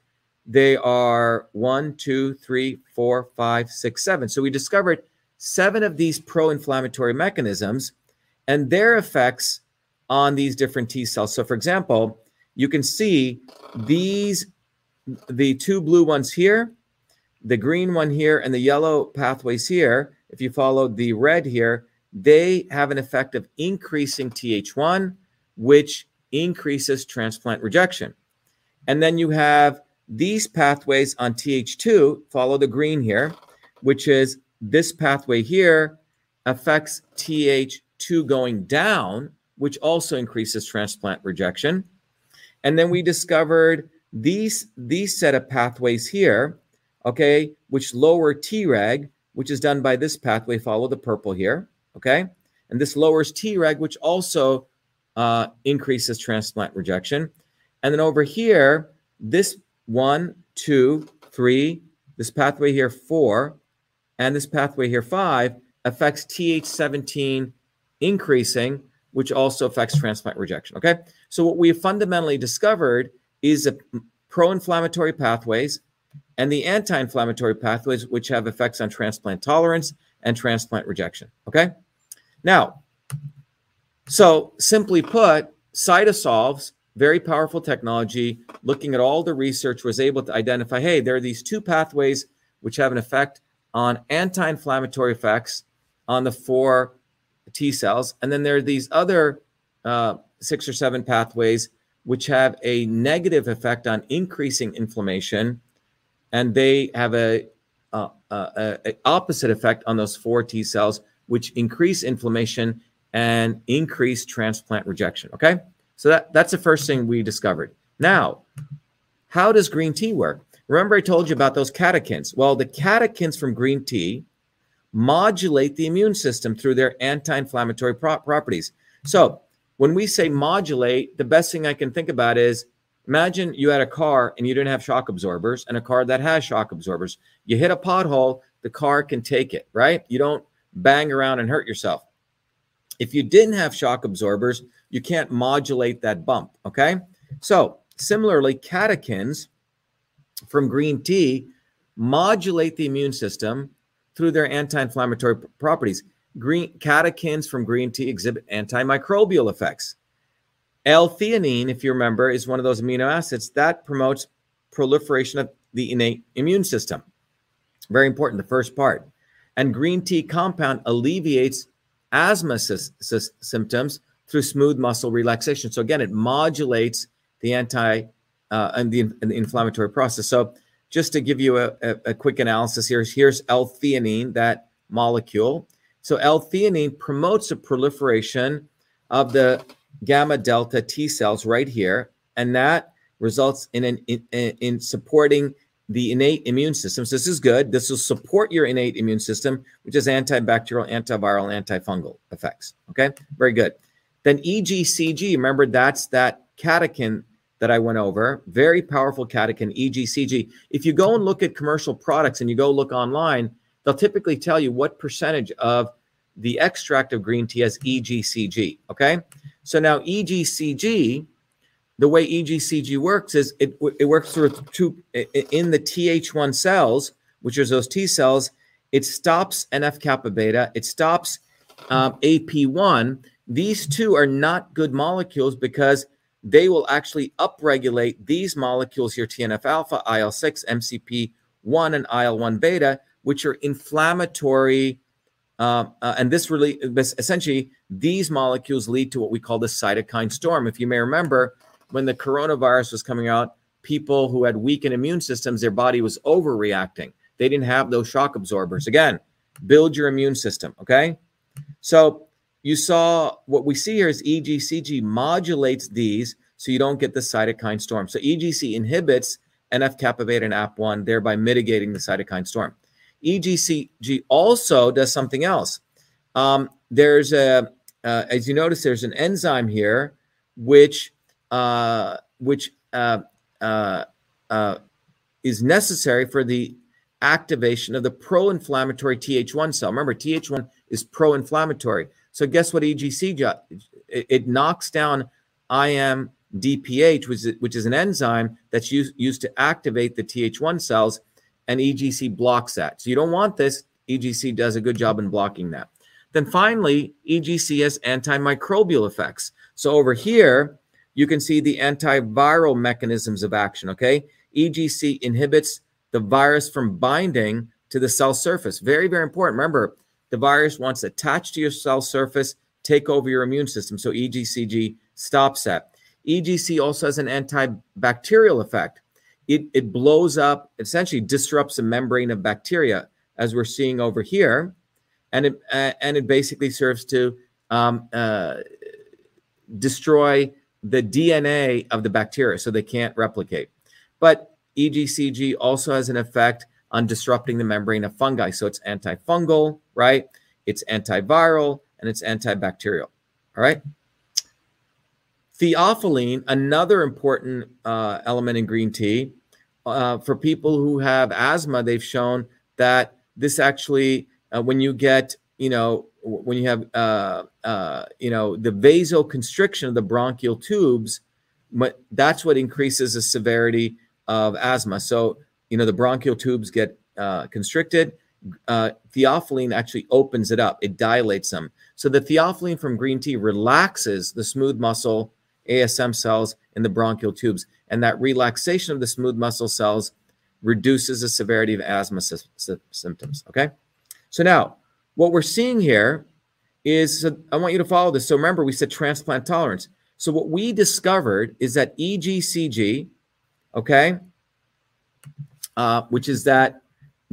they are one, two, three, four, five, six, seven. So we discovered seven of these pro-inflammatory mechanisms and their effects on these different T cells. So for example, you can see these, the two blue ones here, the green one here, and the yellow pathways here. If you follow the red here, they have an effect of increasing Th1, which increases transplant rejection. And then you have these pathways on Th2, follow the green here, which is this pathway here affects Th2 going down, which also increases transplant rejection. And then we discovered these, these set of pathways here, okay, which lower Treg, which is done by this pathway, follow the purple here, okay? And this lowers Treg, which also uh, increases transplant rejection. And then over here, this one, two, three, this pathway here, four, and this pathway here, five, affects Th17 increasing, which also affects transplant rejection. Okay. So, what we have fundamentally discovered is the pro inflammatory pathways and the anti inflammatory pathways, which have effects on transplant tolerance and transplant rejection. Okay. Now, so, simply put, CytoSolve's, very powerful technology, looking at all the research, was able to identify hey, there are these two pathways which have an effect on anti inflammatory effects on the four T cells. And then there are these other uh, six or seven pathways which have a negative effect on increasing inflammation. And they have a, a opposite effect on those four T cells, which increase inflammation and increase transplant rejection. Okay. So that, that's the first thing we discovered. Now, how does green tea work? Remember, I told you about those catechins. Well, the catechins from green tea modulate the immune system through their anti inflammatory pro- properties. So, when we say modulate, the best thing I can think about is imagine you had a car and you didn't have shock absorbers, and a car that has shock absorbers. You hit a pothole, the car can take it, right? You don't bang around and hurt yourself. If you didn't have shock absorbers, you can't modulate that bump. Okay. So, similarly, catechins from green tea modulate the immune system through their anti inflammatory properties. Green catechins from green tea exhibit antimicrobial effects. L-theanine, if you remember, is one of those amino acids that promotes proliferation of the innate immune system. Very important, the first part. And green tea compound alleviates asthma sy- sy- symptoms through smooth muscle relaxation. So again, it modulates the anti uh, and, the, and the inflammatory process. So just to give you a, a, a quick analysis here, here's L-theanine, that molecule. So L-theanine promotes the proliferation of the gamma delta T cells right here, and that results in an in, in supporting the innate immune system. So this is good. This will support your innate immune system, which is antibacterial, antiviral, antifungal effects. Okay, very good. Then EGCG, remember that's that catechin that I went over. Very powerful catechin, EGCG. If you go and look at commercial products and you go look online, they'll typically tell you what percentage of the extract of green tea has EGCG. Okay, so now EGCG the way EGCG works is it, it works through two in the Th1 cells, which is those T cells. It stops NF kappa beta. It stops um, AP1. These two are not good molecules because they will actually upregulate these molecules here: TNF alpha, IL six, MCP1, and IL one beta, which are inflammatory. Um, uh, and this really, essentially, these molecules lead to what we call the cytokine storm. If you may remember, when the coronavirus was coming out, people who had weakened immune systems, their body was overreacting. They didn't have those shock absorbers. Again, build your immune system. Okay. So you saw what we see here is EGCG modulates these so you don't get the cytokine storm. So EGC inhibits NF kappa beta and AP1, thereby mitigating the cytokine storm. EGCG also does something else. Um, there's a, uh, as you notice, there's an enzyme here which uh, which uh, uh, uh is necessary for the activation of the pro-inflammatory Th1 cell. Remember, Th1 is pro-inflammatory. So guess what EGC? It, it knocks down IMDPH, which is, which is an enzyme that's used, used to activate the Th1 cells, and EGC blocks that. So you don't want this. EGC does a good job in blocking that. Then finally, EGC has antimicrobial effects. So over here, you can see the antiviral mechanisms of action, okay? EGC inhibits the virus from binding to the cell surface. Very, very important. Remember, the virus wants to attach to your cell surface, take over your immune system. So EGCG stops that. EGC also has an antibacterial effect. It, it blows up, essentially disrupts the membrane of bacteria, as we're seeing over here. And it, uh, and it basically serves to um, uh, destroy the DNA of the bacteria so they can't replicate. But EGCG also has an effect on disrupting the membrane of fungi. So it's antifungal, right? It's antiviral and it's antibacterial. All right. Theophylline, another important uh, element in green tea. Uh, for people who have asthma, they've shown that this actually, uh, when you get, you know, when you have, uh, uh, you know, the vasoconstriction of the bronchial tubes, that's what increases the severity of asthma. So, you know, the bronchial tubes get uh, constricted. Theophylline actually opens it up, it dilates them. So, the theophylline from green tea relaxes the smooth muscle ASM cells in the bronchial tubes. And that relaxation of the smooth muscle cells reduces the severity of asthma sy- sy- symptoms. Okay. So, now what we're seeing here is so I want you to follow this. So, remember, we said transplant tolerance. So, what we discovered is that EGCG, okay, uh, which is that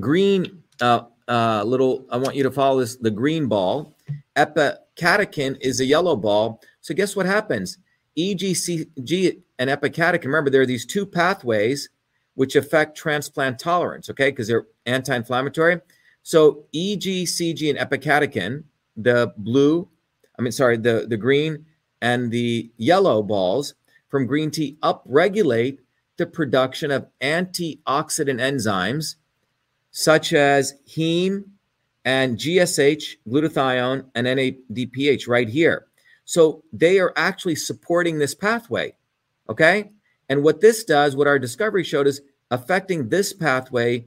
green uh, uh, little, I want you to follow this, the green ball. Epicatechin is a yellow ball. So guess what happens? EGCG and epicatechin, remember, there are these two pathways which affect transplant tolerance, okay, because they're anti-inflammatory. So EGCG and epicatechin, the blue, I mean, sorry, the, the green and the yellow balls from green tea upregulate the production of antioxidant enzymes such as heme and GSH, glutathione, and NADPH right here. So they are actually supporting this pathway. Okay. And what this does, what our discovery showed is affecting this pathway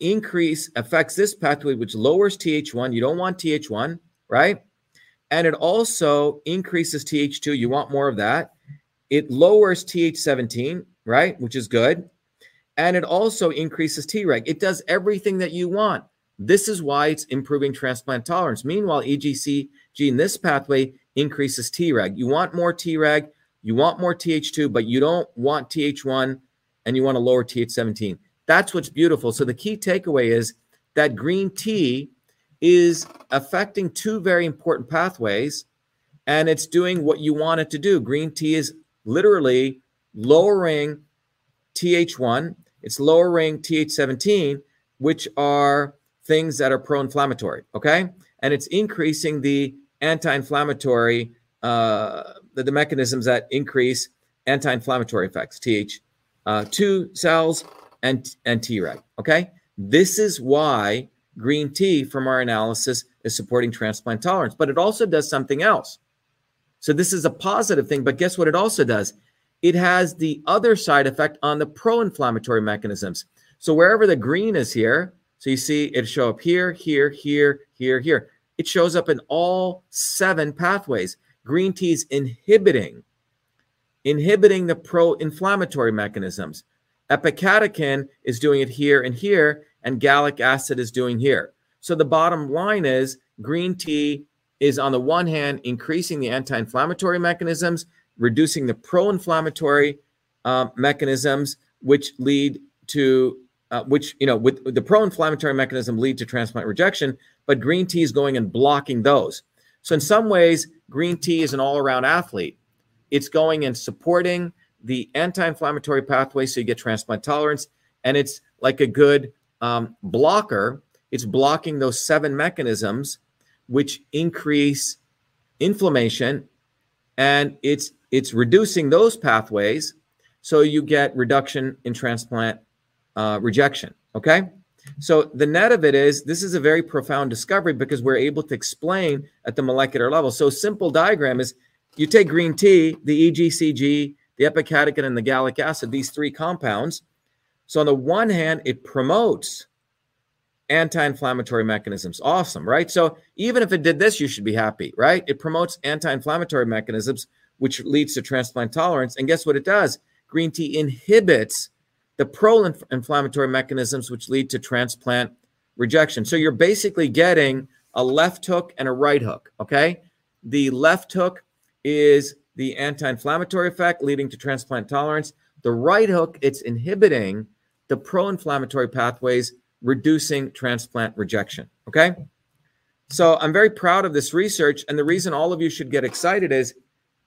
increase affects this pathway which lowers th1 you don't want th1 right and it also increases th2 you want more of that it lowers th17 right? Which is good. And it also increases Treg. It does everything that you want. This is why it's improving transplant tolerance. Meanwhile, EGCG in this pathway increases Treg. You want more Treg, you want more Th2, but you don't want Th1 and you want to lower Th17. That's what's beautiful. So the key takeaway is that green tea is affecting two very important pathways and it's doing what you want it to do. Green tea is literally lowering TH1, it's lowering TH17, which are things that are pro inflammatory. Okay. And it's increasing the anti inflammatory, uh, the, the, mechanisms that increase anti inflammatory effects, TH2 uh, cells and, and Treg. Okay. This is why green tea from our analysis is supporting transplant tolerance, but it also does something else. So this is a positive thing, but guess what it also does? it has the other side effect on the pro-inflammatory mechanisms. So wherever the green is here, so you see it show up here, here, here, here, here. It shows up in all seven pathways. Green tea is inhibiting, inhibiting the pro-inflammatory mechanisms. Epicatechin is doing it here and here, and gallic acid is doing here. So the bottom line is green tea is on the one hand increasing the anti-inflammatory mechanisms reducing the pro inflammatory uh, mechanisms, which lead to uh, which you know with, with the pro-inflammatory mechanism lead to transplant rejection but green tea is going and blocking those. So in some ways green tea is an all-around athlete. It's going and supporting the anti-inflammatory pathway so you get transplant tolerance and it's like a good um, blocker. It's blocking those seven mechanisms which increase inflammation and it's it's reducing those pathways so you get reduction in transplant uh, rejection okay so the net of it is this is a very profound discovery because we're able to explain at the molecular level so simple diagram is you take green tea the egcg the epicatechin and the gallic acid these three compounds so on the one hand it promotes anti-inflammatory mechanisms. Awesome, right? So even if it did this, you should be happy, right? It promotes anti-inflammatory mechanisms, which leads to transplant tolerance. And guess what it does? Green tea inhibits the pro-inflammatory mechanisms, which lead to transplant rejection. So you're basically getting a left hook and a right hook. Okay, the left hook is the anti-inflammatory effect leading to transplant tolerance. The right hook, it's inhibiting the pro-inflammatory pathways reducing transplant rejection. Okay. So I'm very proud of this research. And the reason all of you should get excited is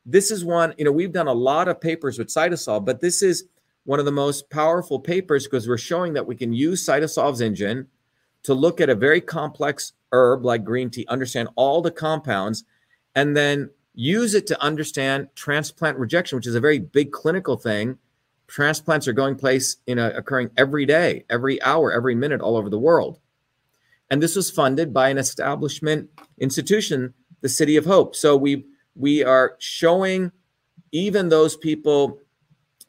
this is one, you know, we've done a lot of papers with CytoSolve, but this is one of the most powerful papers because we're showing that we can use CytoSolve's engine to look at a very complex herb like green tea, understand all the compounds, and then use it to understand transplant rejection, which is a very big clinical thing transplants are going place in a, occurring every day, every hour, every minute all over the world. And this was funded by an establishment institution, the City of Hope. So we we are showing even those people,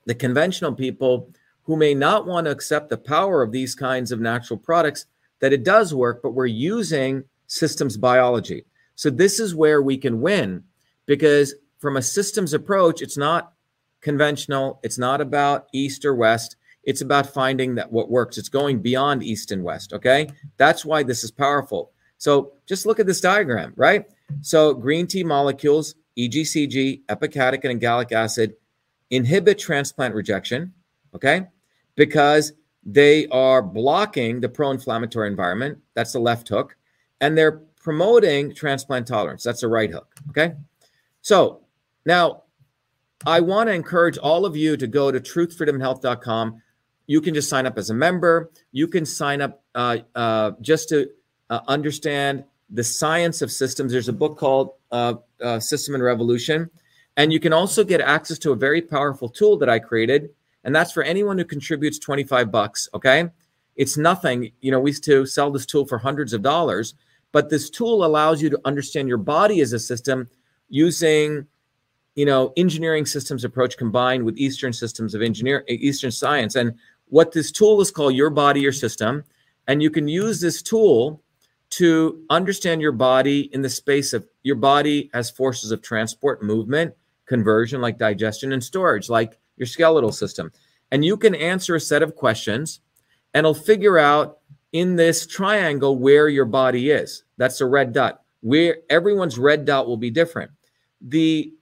the conventional people who may not want to accept the power of these kinds of natural products, that it does work, but we're using systems biology. So this is where we can win because from a systems approach, it's not conventional. It's not about east or west. It's about finding that what works. It's going beyond east and west. Okay. That's why this is powerful. So just look at this diagram, right? So green tea molecules, EGCG, epicatechin, and gallic acid inhibit transplant rejection. Okay. Because they are blocking the pro inflammatory environment. That's the left hook. And they're promoting transplant tolerance. That's the right hook. Okay. So now I want to encourage all of you to go to truthfreedomhealth.com. You can just sign up as a member. You can sign up uh, uh, just to uh, understand the science of systems. There's a book called uh, uh, System and Revolution. And you can also get access to a very powerful tool that I created. And that's for anyone who contributes 25 bucks. Okay. It's nothing. You know, we used to sell this tool for hundreds of dollars, but this tool allows you to understand your body as a system using you know engineering systems approach combined with eastern systems of engineer eh, eastern science and what this tool is called your body your system and you can use this tool to understand your body in the space of your body as forces of transport movement conversion like digestion and storage like your skeletal system. And you can answer a set of questions and it'll figure out in this triangle where your body is. That's a red dot. Where everyone's red dot will be different. The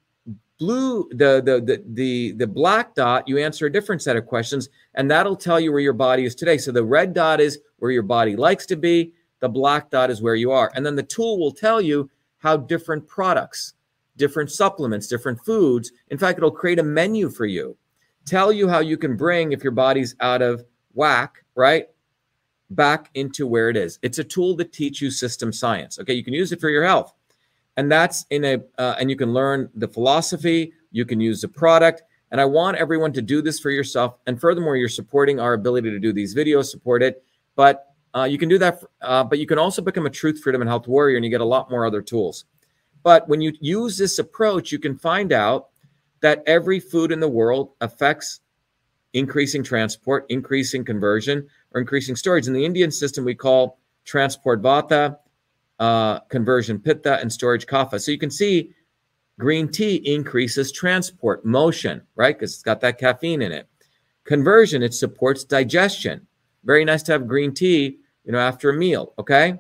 blue the, the the the the black dot you answer a different set of questions and that'll tell you where your body is today. So the red dot is where your body likes to be. The black dot is where you are. And then the tool will tell you how different products different supplements different foods. In fact it'll create a menu for you. Tell you how you can bring if your body's out of whack right back into where it is. It's a tool to teach you system science okay? You can use it for your health. And that's in a uh, and you can learn the philosophy you can use the product. And i want everyone to do this for yourself. And furthermore you're supporting our ability to do these videos support it. But uh, you can do that uh, but you can also become a truth freedom and health warrior and you get a lot more other tools but when you use this approach you can find out that every food in the world affects increasing transport increasing conversion or increasing storage in the indian system we call transport vata uh, conversion pitta and storage kapha. So you can see green tea increases transport motion, right? Because it's got that caffeine in it. Conversion, it supports digestion. Very nice to have green tea, you know, after a meal, okay?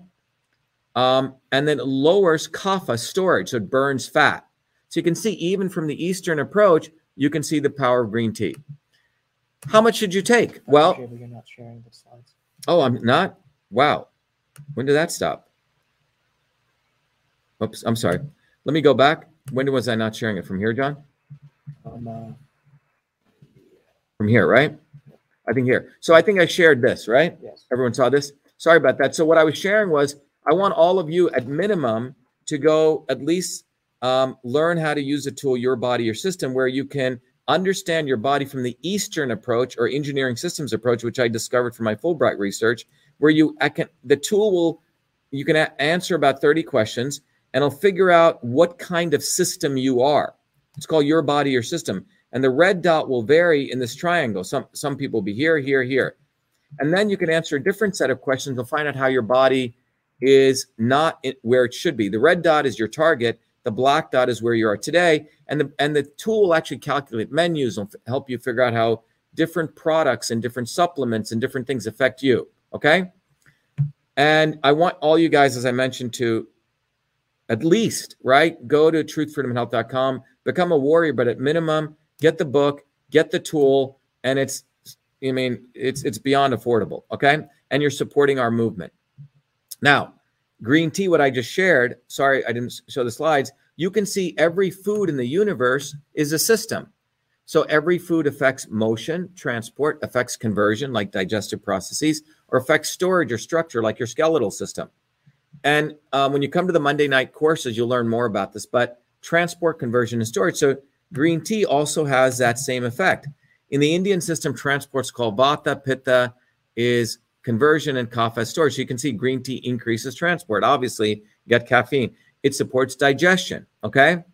Um, and then it lowers kapha storage, so it burns fat. So you can see even from the Eastern approach, you can see the power of green tea. How much should you take? I'm Well, sure you're not sharing the slides. oh, I'm not. Wow. When did that stop? Oops, I'm sorry. Let me go back. When was I not sharing it? From here, John? Um, uh, From here, right? I think here. So I think I shared this, right? yes. Everyone saw this? Sorry about that. So what I was sharing was I want all of you at minimum to go at least um, learn how to use a tool, your body, your system, where you can understand your body from the Eastern approach or engineering systems approach, which I discovered from my Fulbright research, where you I can the tool will you can a- answer about 30 questions and it'll figure out what kind of system you are. It's called your body, your system. And the red dot will vary in this triangle. Some some people will be here, here, here. And then you can answer a different set of questions. You'll find out how your body is not where it should be. The red dot is your target. The black dot is where you are today. And the and the tool will actually calculate menus and help you figure out how different products and different supplements and different things affect you. Okay. And I want all you guys, as I mentioned, to at least right go to truthfreedomhealth.com, become a warrior, but at minimum, get the book, get the tool, and it's I mean, it's it's beyond affordable, okay? And you're supporting our movement. Now, green tea, what I just shared, sorry, I didn't show the slides. You can see every food in the universe is a system. So every food affects motion, transport, affects conversion, like digestive processes, or affects storage or structure, like your skeletal system. And um, when you come to the Monday night courses, you'll learn more about this. But transport, conversion, and storage. So green tea also has that same effect. In the Indian system, transport's called vata, pitta is conversion, and kapha is storage. So you can see green tea increases transport. Obviously, you get caffeine. It supports digestion, okay?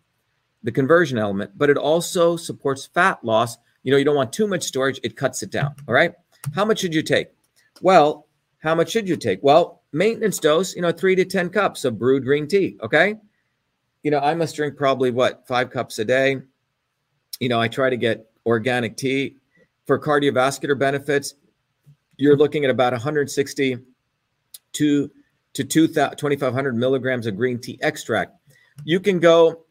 The conversion element, but it also supports fat loss. You know, you don't want too much storage, it cuts it down, all right? How much should you take? Well, how much should you take? Well, maintenance dose, you know, three to 10 cups of brewed green tea, okay? You know, I must drink probably what, five cups a day. You know, I try to get organic tea for cardiovascular benefits. You're looking at about 160 to to 2,500 milligrams of green tea extract. You can go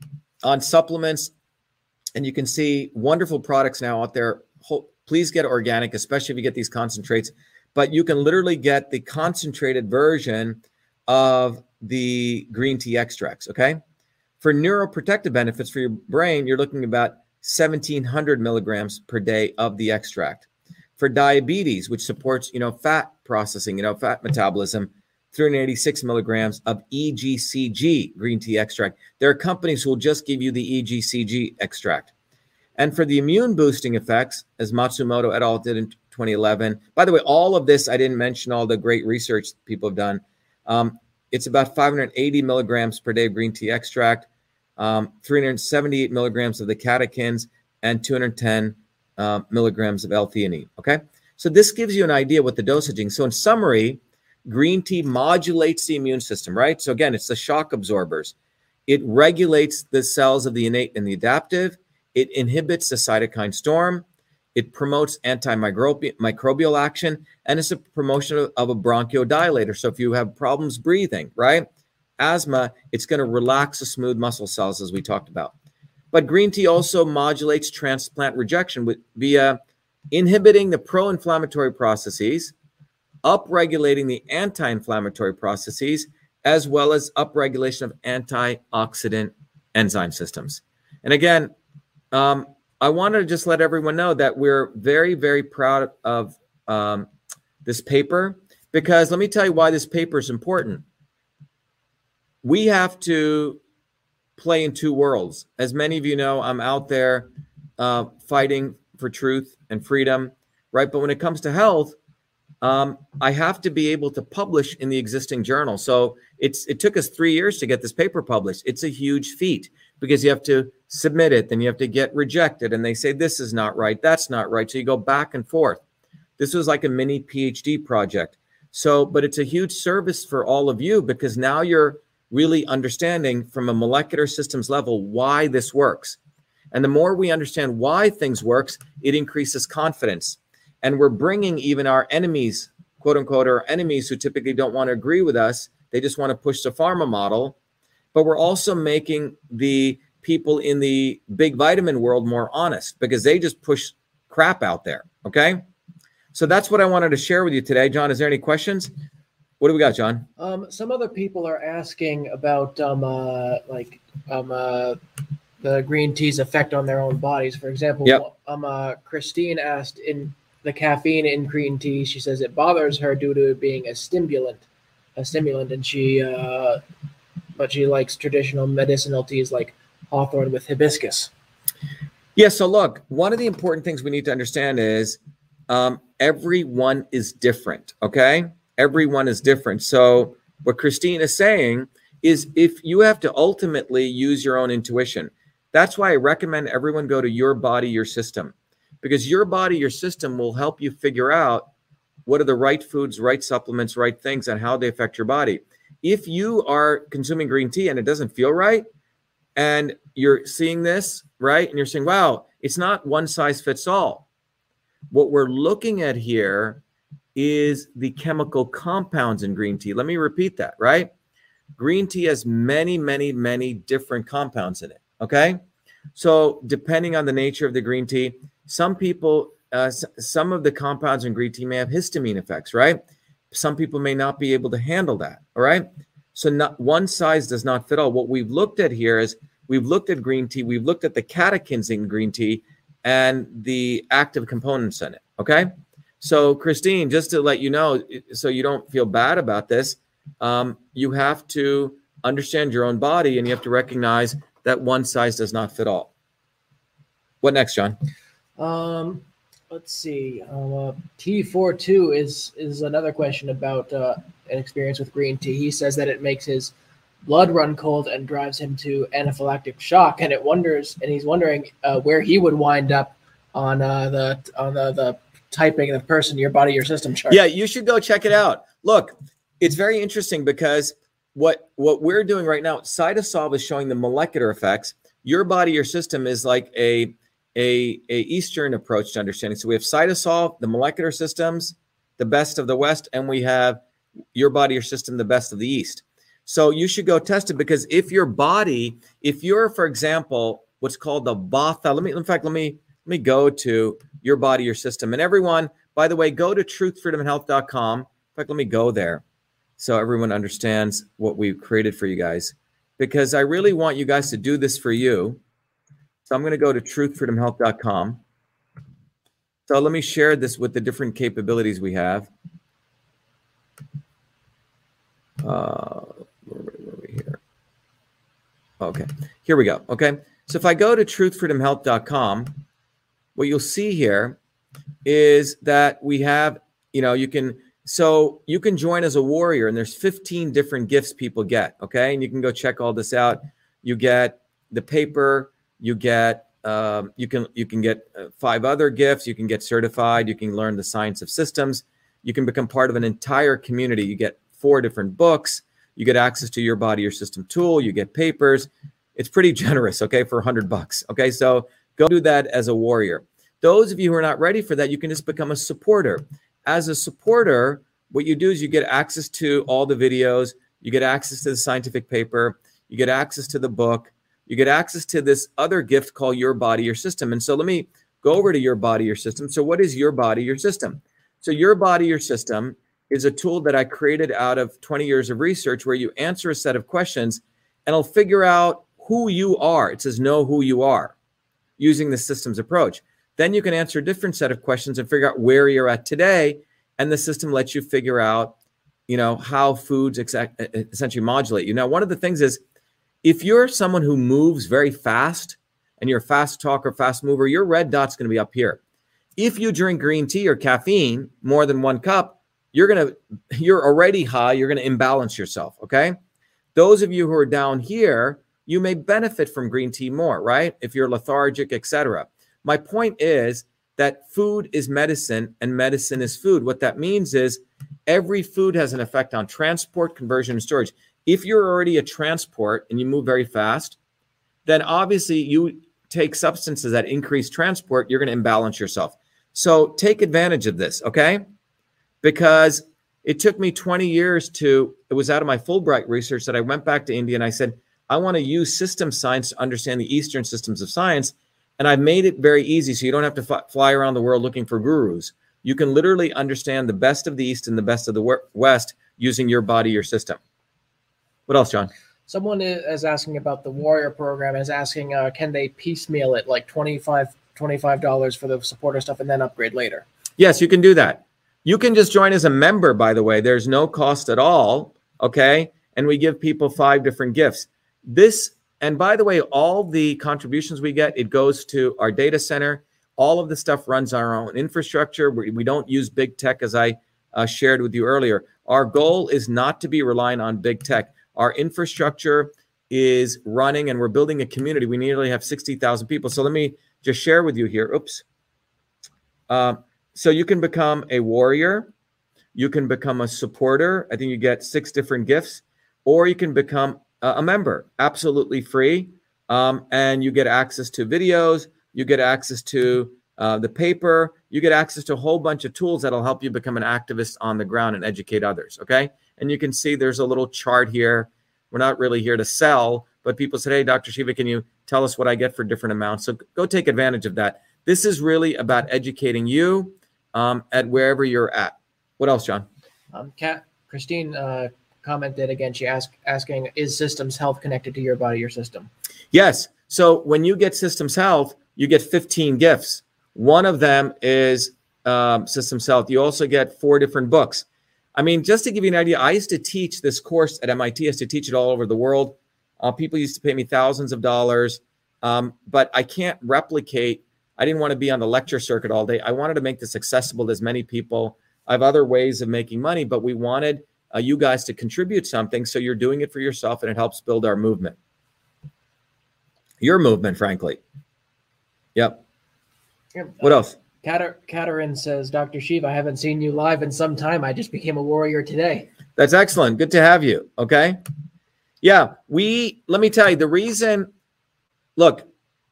on supplements and you can see wonderful products now out there. Please get organic, especially if you get these concentrates. But you can literally get the concentrated version of the green tea extracts. Okay. For neuroprotective benefits for your brain, you're looking about 1700 milligrams per day of the extract. For diabetes, which supports, you know, fat processing, you know, fat metabolism, 386 milligrams of EGCG green tea extract. There are companies who will just give you the EGCG extract. And for the immune boosting effects, as Matsumoto et al. did in 2011, by the way, all of this, I didn't mention all the great research people have done. Um, it's about 580 milligrams per day of green tea extract, um, 378 milligrams of the catechins, and 210 uh, milligrams of L-theanine. Okay, so this gives you an idea what the dosaging. So in summary, green tea modulates the immune system, right? So again, it's the shock absorbers. It regulates the cells of the innate and the adaptive. It inhibits the cytokine storm. It promotes antimicrobial action, and it's a promotion of, of a bronchodilator. So if you have problems breathing, right? Asthma, it's going to relax the smooth muscle cells, as we talked about. But green tea also modulates transplant rejection with, via inhibiting the pro inflammatory processes, upregulating the anti inflammatory processes, as well as upregulation of antioxidant enzyme systems. And again, um, I wanted to just let everyone know that we're very, very proud of um, this paper because let me tell you why this paper is important. We have to play in two worlds. As many of you know, I'm out there uh, fighting for truth and freedom, right? But when it comes to health, um, I have to be able to publish in the existing journal. So it's it took us three years to get this paper published. It's a huge feat because you have to submit it, then you have to get rejected, and they say this is not right, that's not right. So you go back and forth. This was like a mini PhD project. So, but it's a huge service for all of you because now you're really understanding from a molecular systems level why this works. And the more we understand why things works, it increases confidence. And we're bringing even our enemies, quote unquote, our enemies who typically don't want to agree with us, they just want to push the pharma model. But we're also making the people in the big vitamin world more honest because they just push crap out there. Okay. So that's what I wanted to share with you today. John, is there any questions? What do we got, John? Um, some other people are asking about um, uh, like um, uh, the green tea's effect on their own bodies. For example, Yep. um, uh, Christine asked in the caffeine in green tea. She says it bothers her due to it being a stimulant, a stimulant, and she, uh, but she likes traditional medicinal teas like hawthorn with hibiscus. Yeah. So look, one of the important things we need to understand is um, everyone is different. Okay. Everyone is different. So what Christine is saying is if you have to ultimately use your own intuition, that's why I recommend everyone go to your body, your system, because your body, your system will help you figure out what are the right foods, right supplements, right things, and how they affect your body. If you are consuming green tea and it doesn't feel right, and you're seeing this, right? And you're saying, wow, it's not one size fits all. What we're looking at here is the chemical compounds in green tea. Let me repeat that, right? Green tea has many, many, many different compounds in it. Okay. So, depending on the nature of the green tea, some people, uh, some of the compounds in green tea may have histamine effects, right? Some people may not be able to handle that. All right. So, not one size does not fit all. What we've looked at here is we've looked at green tea, we've looked at the catechins in green tea and the active components in it. Okay. So, Christine, just to let you know, so you don't feel bad about this, um, you have to understand your own body and you have to recognize that one size does not fit all. What next, John? Um, let's see. Uh, T42 is is another question about uh, an experience with green tea. He says that it makes his blood run cold and drives him to anaphylactic shock, and it wonders, and he's wondering uh, where he would wind up on uh, the on the, the typing the person, your body, your system chart. Yeah, you should go check it out. Look, it's very interesting because what what we're doing right now, CytoSolve is showing the molecular effects. Your body, your system is like a a, a Eastern approach to understanding. So we have CytoSolve the molecular systems, the best of the West, and we have your body, your system, the best of the East. So you should go test it because if your body, if you're, for example, what's called the Vata, let me, in fact, let me let me go to your body, your system, and everyone. By the way, go to truthfreedomhealth.com. In fact, let me go there so everyone understands what we've created for you guys because I really want you guys to do this for you. So I'm going to go to truthfreedomhealth.com. So let me share this with the different capabilities we have. Uh, where are we here? Okay, here we go. Okay, so if I go to truthfreedomhealth.com, what you'll see here is that we have, you know, you can so you can join as a warrior, and there's 15 different gifts people get. Okay, and you can go check all this out. You get the paper. You get um, you can you can get uh, five other gifts. You can get certified. You can learn the science of systems. You can become part of an entire community. You get four different books. You get access to your body, your system tool. You get papers. It's pretty generous. Okay, for 100 bucks. Okay, so go do that as a warrior. Those of you who are not ready for that, you can just become a supporter as a supporter, what you do is you get access to all the videos, you get access to the scientific paper, you get access to the book, you get access to this other gift called Your Body, Your System. And so let me go over to Your Body, Your System. So, what is Your Body, Your System? So, Your Body, Your System is a tool that I created out of 20 years of research where you answer a set of questions and it'll figure out who you are. It says, Know who you are using the systems approach. Then you can answer a different set of questions and figure out where you're at today. And the system lets you figure out, you know, how foods exact, essentially modulate you. Now, one of the things is if you're someone who moves very fast and you're a fast talker, fast mover, your red dot's going to be up here. If you drink green tea or caffeine more than one cup, you're going to, you're already high. You're going to imbalance yourself. Okay. Those of you who are down here, you may benefit from green tea more, right? If you're lethargic, etc. My point is that food is medicine and medicine is food. What that means is every food has an effect on transport, conversion, and storage. If you're already a transport and you move very fast, then obviously you take substances that increase transport, you're going to imbalance yourself. So take advantage of this, okay? Because it took me 20 years to, it was out of my Fulbright research that I went back to India and I said, I want to use system science to understand the Eastern systems of science And I've made it very easy so you don't have to f- fly around the world looking for gurus. You can literally understand the best of the East and the best of the West using your body, your system. What else, John? Someone is asking about the Warrior program, is asking, uh, can they piecemeal it like 25 $25 for the supporter stuff and then upgrade later? Yes, you can do that. You can just join as a member, by the way. There's no cost at all. Okay. And we give people five different gifts. This, and by the way, all the contributions we get, it goes to our data center. All of the stuff runs our own infrastructure. We, we don't use big tech, as I uh, shared with you earlier. Our goal is not to be reliant on big tech. Our infrastructure is running and we're building a community. We nearly have 60,000 people. So let me just share with you here. Oops. Uh, so you can become a warrior. You can become a supporter. I think you get six different gifts, or you can become a, member, absolutely free. Um, and you get access to videos. You get access to uh, the paper. You get access to a whole bunch of tools that'll help you become an activist on the ground and educate others. Okay. And you can see there's a little chart here. We're not really here to sell, but people said, Hey, Dr. Shiva, can you tell us what I get for different amounts? So go take advantage of that. This is really about educating you um, at wherever you're at. What else, John? Um, Kat, Christine uh, commented again. She asked, asking, "Is Systems Health connected to your body, your system?" Yes. So when you get Systems Health, you get 15 gifts. One of them is um, Systems Health. You also get four different books. I mean, just to give you an idea, I used to teach this course at MIT. I used to teach it all over the world. Uh, people used to pay me thousands of dollars, um, but I can't replicate. I didn't want to be on the lecture circuit all day. I wanted to make this accessible to as many people. I have other ways of making money, but we wanted uh, you guys to contribute something. So you're doing it for yourself and it helps build our movement. Your movement, frankly. Yep. yep. What else? Katar- says, Dr. Sheev, I haven't seen you live in some time. I just became a warrior today. That's excellent. Good to have you. Okay. Yeah, we let me tell you the reason. Look,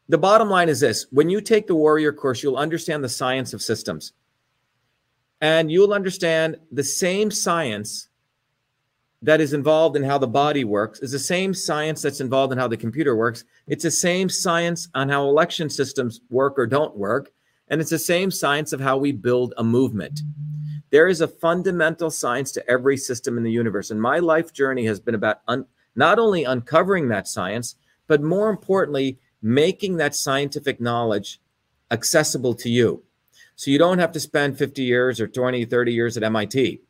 the bottom line is this: when you take the warrior course, you'll understand the science of systems, and you'll understand the same science that is involved in how the body works is the same science that's involved in how the computer works. It's the same science on how election systems work or don't work, and it's the same science of how we build a movement. There is a fundamental science to every system in the universe, and my life journey has been about un- not only uncovering that science, but more importantly, making that scientific knowledge accessible to you. So you don't have to spend 50 years or 20, 30 years at MIT.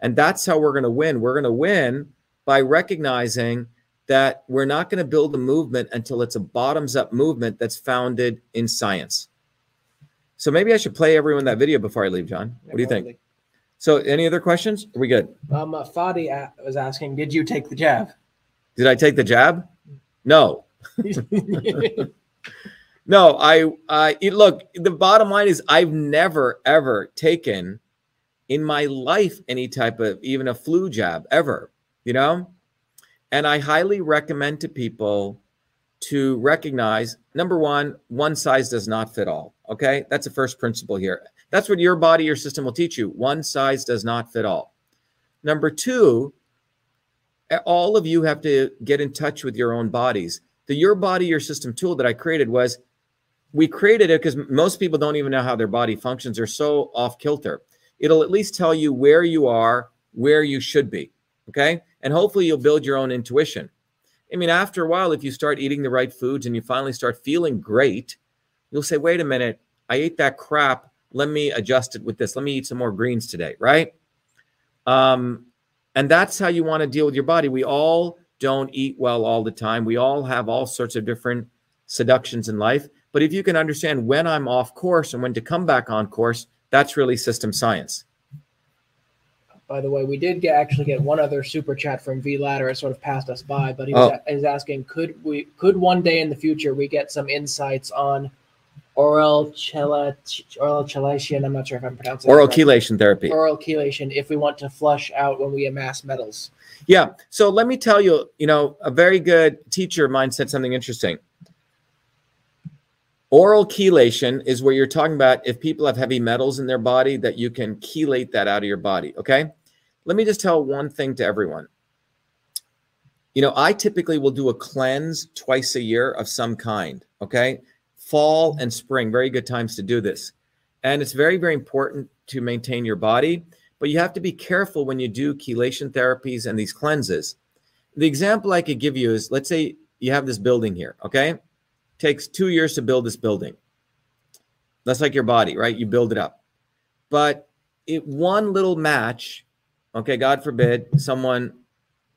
And that's how we're going to win. We're going to win by recognizing that we're not going to build a movement until it's a bottoms up movement that's founded in science. So maybe I should play everyone that video before I leave, John. What do you think? So, any other questions? Are we good? Um, uh, Fadi was asking, did you take the jab? Did I take the jab? No. no, I, I look, the bottom line is I've never, ever taken in my life any type of even a flu jab ever, you know? And I highly recommend to people to recognize number one, one size does not fit all. Okay. That's the first principle here. That's what your body, your system will teach you. One size does not fit all. Number two, all of you have to get in touch with your own bodies. The Your Body, Your System tool that I created was we created it because most people don't even know how their body functions. They're so off kilter. It'll at least tell you where you are, where you should be. Okay. And hopefully you'll build your own intuition. I mean, after a while, if you start eating the right foods and you finally start feeling great, you'll say, wait a minute, I ate that crap. Let me adjust it with this. Let me eat some more greens today. Right. Um, and that's how you want to deal with your body. We all don't eat well all the time. We all have all sorts of different seductions in life. But if you can understand when I'm off course and when to come back on course, that's really system science. By the way, we did get actually get one other super chat from V Ladder. It sort of passed us by, but he was, oh. is asking, could we could one day in the future we get some insights on oral chelation. Oral chelation. I'm not sure if I'm pronouncing oral chelation therapy. Oral chelation. If we want to flush out when we amass metals. Yeah. So let me tell you. You know, a very good teacher of mine said something interesting. Oral chelation is where you're talking about if people have heavy metals in their body that you can chelate that out of your body. Okay. Let me just tell one thing to everyone. You know, I typically will do a cleanse twice a year of some kind. Okay fall and spring, very good times to do this. And it's very, very important to maintain your body, but you have to be careful when you do chelation therapies and these cleanses. The example I could give you is let's say you have this building here, okay? Takes two years to build this building. That's like your body, right? You build it up. But it one little match, okay, God forbid, someone,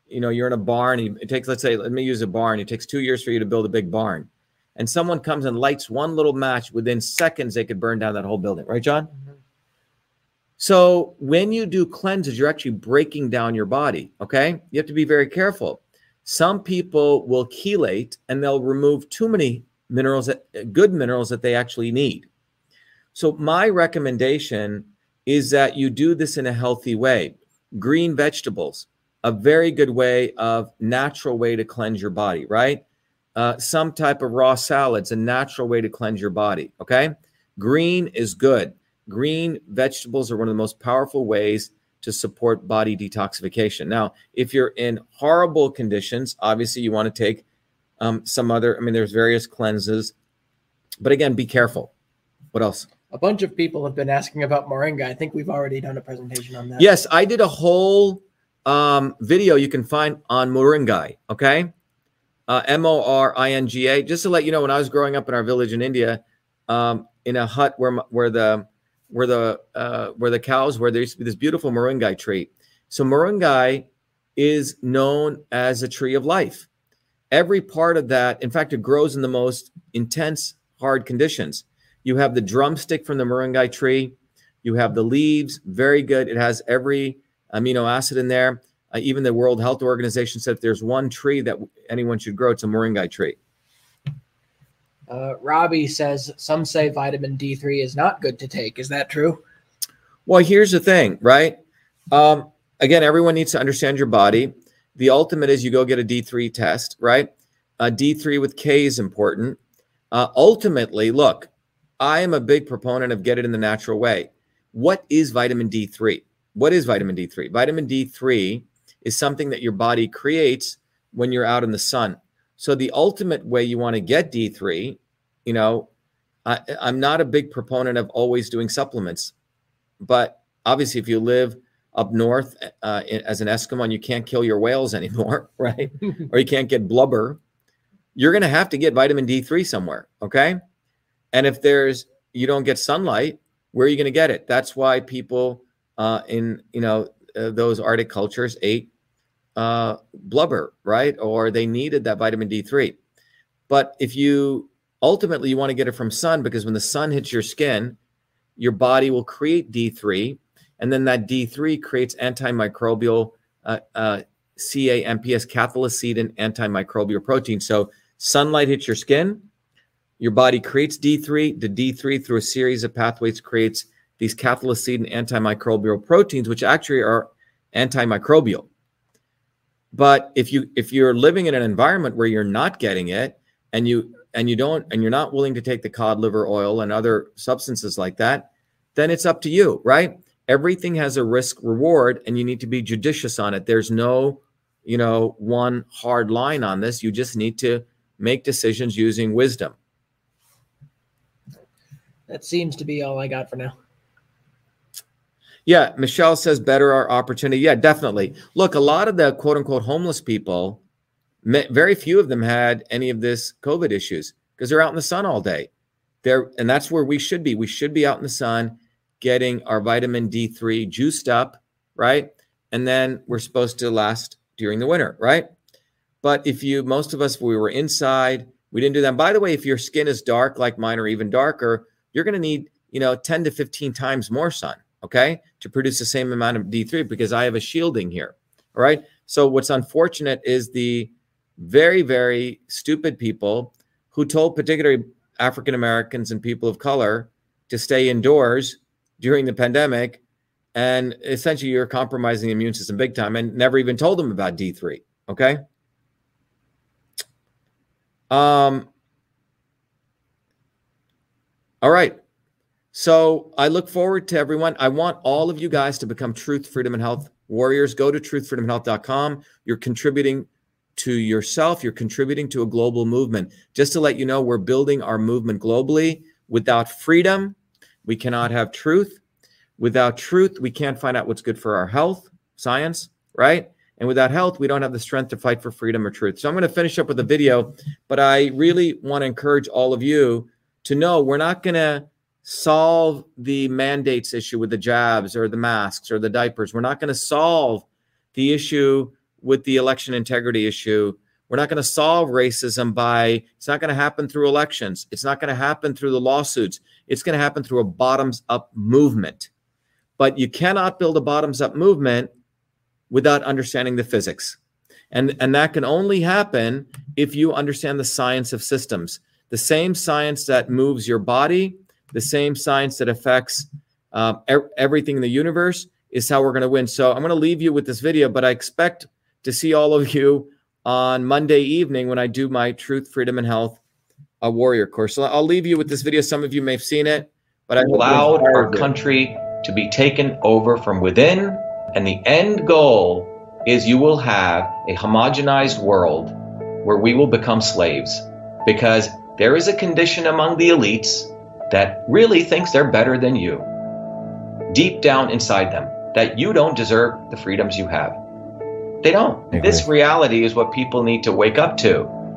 you know, you're in a barn. It takes, let's say, let me use a barn. It takes two years for you to build a big barn. And someone comes and lights one little match, within seconds, they could burn down that whole building, right, John? Mm-hmm. So when you do cleanses, you're actually breaking down your body, okay? You have to be very careful. Some people will chelate and they'll remove too many minerals that good minerals that they actually need. So my recommendation is that you do this in a healthy way. Green vegetables, a very good way of natural way to cleanse your body, right? Uh, some type of raw salads, a natural way to cleanse your body. Okay. Green is good. Green vegetables are one of the most powerful ways to support body detoxification. Now, if you're in horrible conditions, obviously you want to take um, some other, I mean, there's various cleanses, but again, be careful. What else? A bunch of people have been asking about moringa. I think we've already done a presentation on that. Yes, I did a whole um, video you can find on moringa. Okay, uh, M O R I N G A. Just to let you know, when I was growing up in our village in India, um, in a hut where where the where the uh, where the cows where there used to be this beautiful moringa tree. So moringa is known as a tree of life every part of that, in fact, it grows in the most intense, hard conditions. You have the drumstick from the moringa tree. You have the leaves, very good. It has every amino acid in there. Uh, even the World Health Organization said if there's one tree that anyone should grow, it's a moringa tree. Uh, Robbie says some say vitamin D3 is not good to take. Is that true? Well, here's the thing, right? Um, again, everyone needs to understand your body. The ultimate is you go get a D3 test, right? A D3 with K is important. Uh, ultimately, look, I am a big proponent of get it in the natural way. What is vitamin D3? What is vitamin D3? Vitamin D3 is something that your body creates when you're out in the sun. So the ultimate way you want to get D3, you know, I, I'm not a big proponent of always doing supplements, but obviously if you live up north uh, as an Eskimo and you can't kill your whales anymore, right? or you can't get blubber, you're going to have to get vitamin D3 somewhere. Okay. And if there's, you don't get sunlight, where are you going to get it? That's why people uh, in, you know, uh, those Arctic cultures ate uh, blubber, right? Or they needed that vitamin D3. But if you ultimately you want to get it from sun because when the sun hits your skin, your body will create D3 and then that D3 creates antimicrobial uh, uh, CAMPS, cathelicidin antimicrobial protein. So sunlight hits your skin, your body creates D3. The D3, through a series of pathways, creates these cathelicidin antimicrobial proteins, which actually are antimicrobial. But if you if you're living in an environment where you're not getting it, and you and you don't and you're not willing to take the cod liver oil and other substances like that, then it's up to you, right? Everything has a risk reward and you need to be judicious on it. There's no you know one hard line on this. You just need to make decisions using wisdom. That seems to be all i got for now. Yeah michelle says better our opportunity. Yeah definitely. Look a lot of the quote unquote homeless people very few of them had any of this covid issues because they're out in the sun all day. There and that's where we should be. We should be out in the sun getting our vitamin D3 juiced up, right? And then we're supposed to last during the winter, right? But if you, most of us, we were inside, we didn't do that. by the way, if your skin is dark like mine or even darker, you're going to need, you know, 10 to 15 times more sun, okay, to produce the same amount of D3 because I have a shielding here. All right. So what's unfortunate is the very, very stupid people who told particularly African Americans and people of color to stay indoors during the pandemic, and essentially you're compromising the immune system big time, and never even told them about D3. Okay. Um. All right. So I look forward to everyone. I want all of you guys to become truth, freedom, and health warriors. Go to truthfreedomhealth.com. You're contributing to yourself, you're contributing to a global movement. Just to let you know, we're building our movement globally. Without freedom, we cannot have truth. Without truth, we can't find out what's good for our health, science, right? And without health, we don't have the strength to fight for freedom or truth. So I'm going to finish up with a video, but I really want to encourage all of you to know we're not going to solve the mandates issue with the jabs or the masks or the diapers. We're not going to solve the issue with the election integrity issue. We're not going to solve racism by, it's not going to happen through elections. It's not going to happen through the lawsuits. It's going to happen through a bottoms up movement. But you cannot build a bottoms up movement without understanding the physics. And, and that can only happen if you understand the science of systems. The same science that moves your body, the same science that affects er- everything in the universe is how we're going to win. So I'm going to leave you with this video, but I expect to see all of you on Monday evening when I do my Truth, Freedom, and Health a Warrior course. So I'll leave you with this video. Some of you may have seen it, but I allowed our country to be taken over from within, and the end goal is you will have a homogenized world where we will become slaves because there is a condition among the elites that really thinks they're better than you deep down inside them that you don't deserve the freedoms you have. They don't. This reality is what people need to wake up to.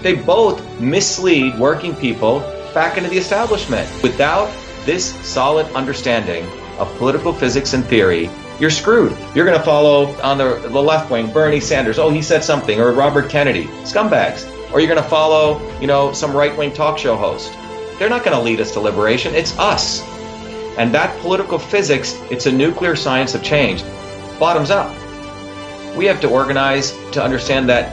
They both mislead working people back into the establishment. Without this solid understanding of political physics and theory, you're screwed. You're going to follow on the, the left wing Bernie Sanders. Oh, he said something, or Robert Kennedy. Scumbags or you're going to follow, you know, some right-wing talk show host. They're not going to lead us to liberation. It's us. And that political physics, it's a nuclear science of change. Bottoms up. We have to organize to understand that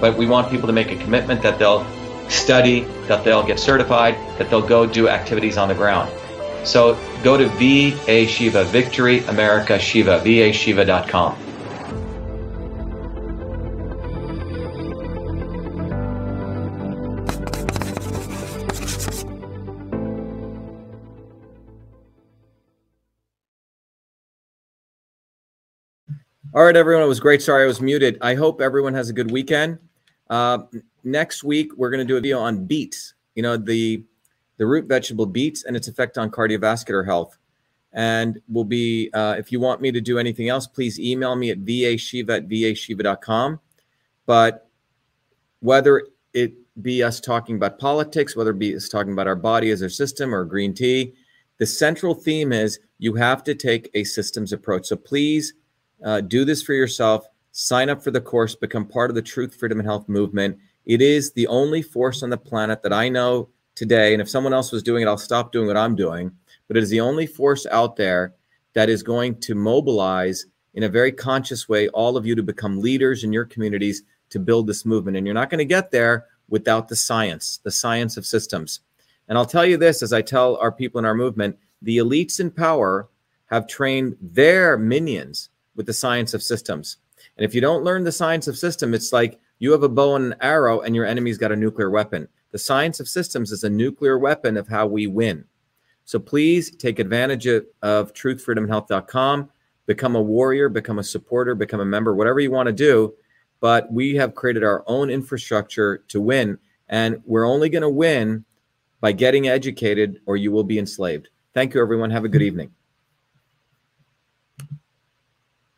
but we want people to make a commitment that they'll study, that they'll get certified, that they'll go do activities on the ground. So go to VA Shiva, Victory America Shiva, vashiva.com. All right, everyone. It was great. Sorry, I was muted. I hope everyone has a good weekend. Uh, next week, we're going to do a video on beets. You know, the the root vegetable beets and its effect on cardiovascular health. And will be, uh, if you want me to do anything else, please email me at vashiva at vashiva.com. But whether it be us talking about politics, whether it be us talking about our body as a system or green tea, the central theme is you have to take a systems approach. So please uh, do this for yourself. Sign up for the course, become part of the Truth, Freedom, and Health movement. It is the only force on the planet that I know today. And if someone else was doing it, I'll stop doing what I'm doing. But it is the only force out there that is going to mobilize in a very conscious way all of you to become leaders in your communities to build this movement. And you're not going to get there without the science, the science of systems. And I'll tell you this as I tell our people in our movement the elites in power have trained their minions with the science of systems. And if you don't learn the science of system, it's like you have a bow and an arrow and your enemy's got a nuclear weapon. The science of systems is a nuclear weapon of how we win. So please take advantage of, of truthfreedomhealth.com, become a warrior, become a supporter, become a member, whatever you want to do. But we have created our own infrastructure to win. And we're only going to win by getting educated or you will be enslaved. Thank you, everyone. Have a good mm-hmm. evening.